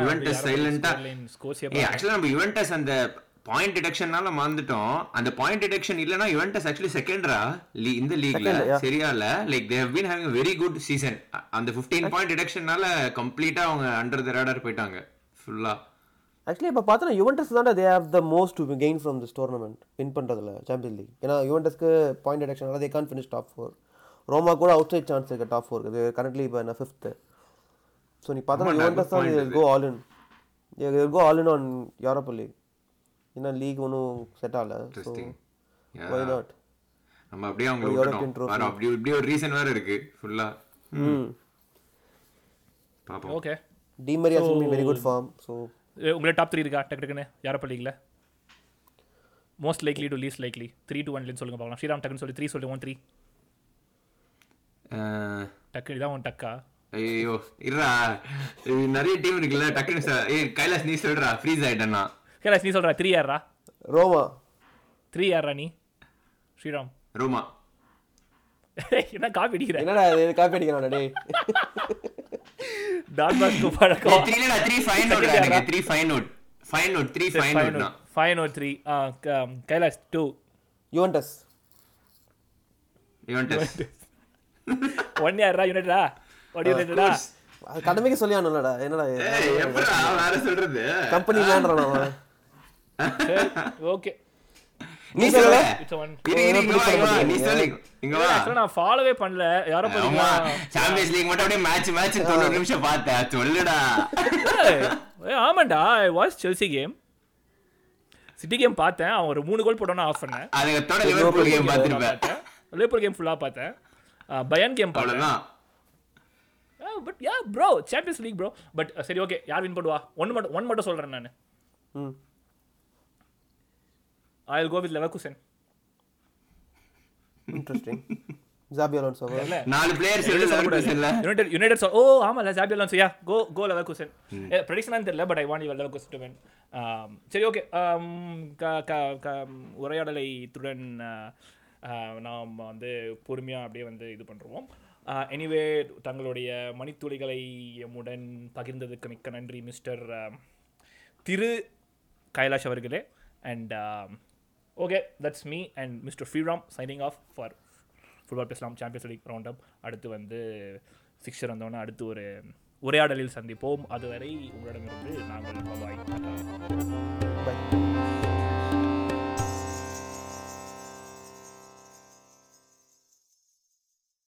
S2: Juventus சைலண்டா
S1: ஸ்கோர்ஸ்
S2: ஏய் ஆக்சுவலா நம்ம யுவென்டஸ் அந்த பாயிண்ட் டிடக்ஷன்னால மறந்துட்டோம் அந்த பாயிண்ட் டிடக்ஷன் இல்லனா யுவென்டஸ் ஆக்சுவலி செகண்டரா இந்த லீக்ல சரியா இல்ல like they have been having very good season அந்த 15 பாயிண்ட் டிடக்ஷன்னால கம்ப்ளீட்டா அவங்க அண்டர் த ரேடார் போயிட்டாங்க. ஃபுல்லா
S3: ஆக்சுவலி இப்போ பார்த்தா யுவென்டஸ் தான் they have the most gain from this tournament win பண்ணுறதுல சாம்பியன் லீக் ஏன்னா யுவென்டஸ்க்கு point டிடக்ஷனால they can't finish top four Roma கூட அவுட் சைட் சான்ஸ் இருக்கு டாப் ஃபோருக்கு இது கரண்ட்லி இப்போ என்ன ஃபிஃப்த்து ஸோ நீ பார்த்தா யுவென்டஸ் தான் go all in go all in on Europa League ஏன்னா லீக் ஒன்றும் செட் ஆகல ஸோ வை நாட்
S2: நம்ம அப்படியே அவங்க விட்டுட்டோம் அப்படி இப்படி ஒரு ரீசன் வேற இருக்கு ஃபுல்லா
S3: ம்.
S2: பாப்போம்.
S1: Okay
S3: Di Maria should be very good form so
S1: உங்களோட டாப் த்ரீ இருக்கா? டக்கு டக்குன்னு? யாரப்ப லீக்ல most likely to least likely three two ஒன்லன்னு சொல்லுங்க பார்க்கலாம். ஸ்ரீராம் டக்குன்னு சொல்லி. த்ரீ சொல்லி ஒன் த்ரீ டக்கு இதான் ஒன் டக்கா?
S2: ஐயோ இருடா. நிறைய டீம் இருக்குல்ல டக்குனு ச- ஏய் கைலாஸ் நீ சொல்றா. ஃப்ரீஸ் ஆயிட்டேன்னா.
S1: கேலாஸ் நீ சொல்கிறா த்ரீ யாரா
S3: ரோமா
S1: த்ரீ யாரா நீ ஸ்ரீராம்
S2: ரோமா
S1: என்ன காப்பி அடிக்கிற
S3: என்னடா இது காப்பி அடிக்கிறான் டேய்
S1: டாட் பாஸ்கோ பழக்கம்
S2: த்ரீ இல்லடா த்ரீ ஃபைன் நோட் எனக்கு three Feyenoord Feyenoord three Feyenoord தான்
S1: ஃபைன் ஒரு three Kailash two
S3: Juventus
S2: Juventus
S1: one யாரா யுனைடா ஒடி யுனைடா
S3: அது கடமைக்கு சொல்லி ஆனடா என்னடா
S2: வேற சொல்றது
S3: கம்பெனி வேண்டாம்
S1: சரி ஓகே.
S2: நீ சொல்லு. இங்க வா
S1: நான் ஃபாலோவே பண்ணல. யாரோ
S2: ஆமா
S1: பார்த்தீங்களா
S2: சாம்பியன்ஸ் லீக் மட்டும் அப்படியே மேட்ச் மேட்ச் நிமிஷம் பார்த்தேன். சொல்லுடா.
S1: I watch Chelsea game City game பார்த்தேன். அவன் ஒரு மூணு கோல் போட்டோன்னு ஆஃப் பண்ணேன்.
S2: லிவர்பூல் கேம் பார்த்திருப்பேன்
S1: லிவர்பூல் கேம் ஃபுல்லாக பார்த்தேன். பயன் கேம் பார்த்தேன். But yeah bro Champions League bro but சரி ஓகே யார் வின் பண்ணுவா ஒன் மட்டும் ஒன் மட்டும் சொல்கிறேன் நான். Will go with Leverkusen
S3: interesting Xabi Alonso
S2: நாலு பிளேயர்ஸ்
S1: யுனைடெட் யுனைடெட் ஓ ஆமாம் Xabi Alonso yeah go go Leverkusen ப்ரெடிக்ஷனாக தெரியல but I want your Leverkusen to win சரி ஓகே உரையாடலை இத்துடன் நாம் வந்து பொறுமையாக அப்படியே வந்து இது பண்ணுறோம் எனிவே தங்களுடைய மணித்துளிகளை எம்முடன் பகிர்ந்ததுக்கு மிக்க நன்றி மிஸ்டர் திரு கைலாஷ் அவர்களே. And okay that's me and mister Sriram signing off for football பேசலாம் சாம்பியன்ஸ் லீக் ரவுண்ட் அப் அடுத்து வந்து சிக்ஸர் வந்தோன்னே அடுத்து ஒரு உரையாடலில் சந்திப்போம். அதுவரை உங்களிடமிருந்து நாங்கள் பாய்
S3: பாய்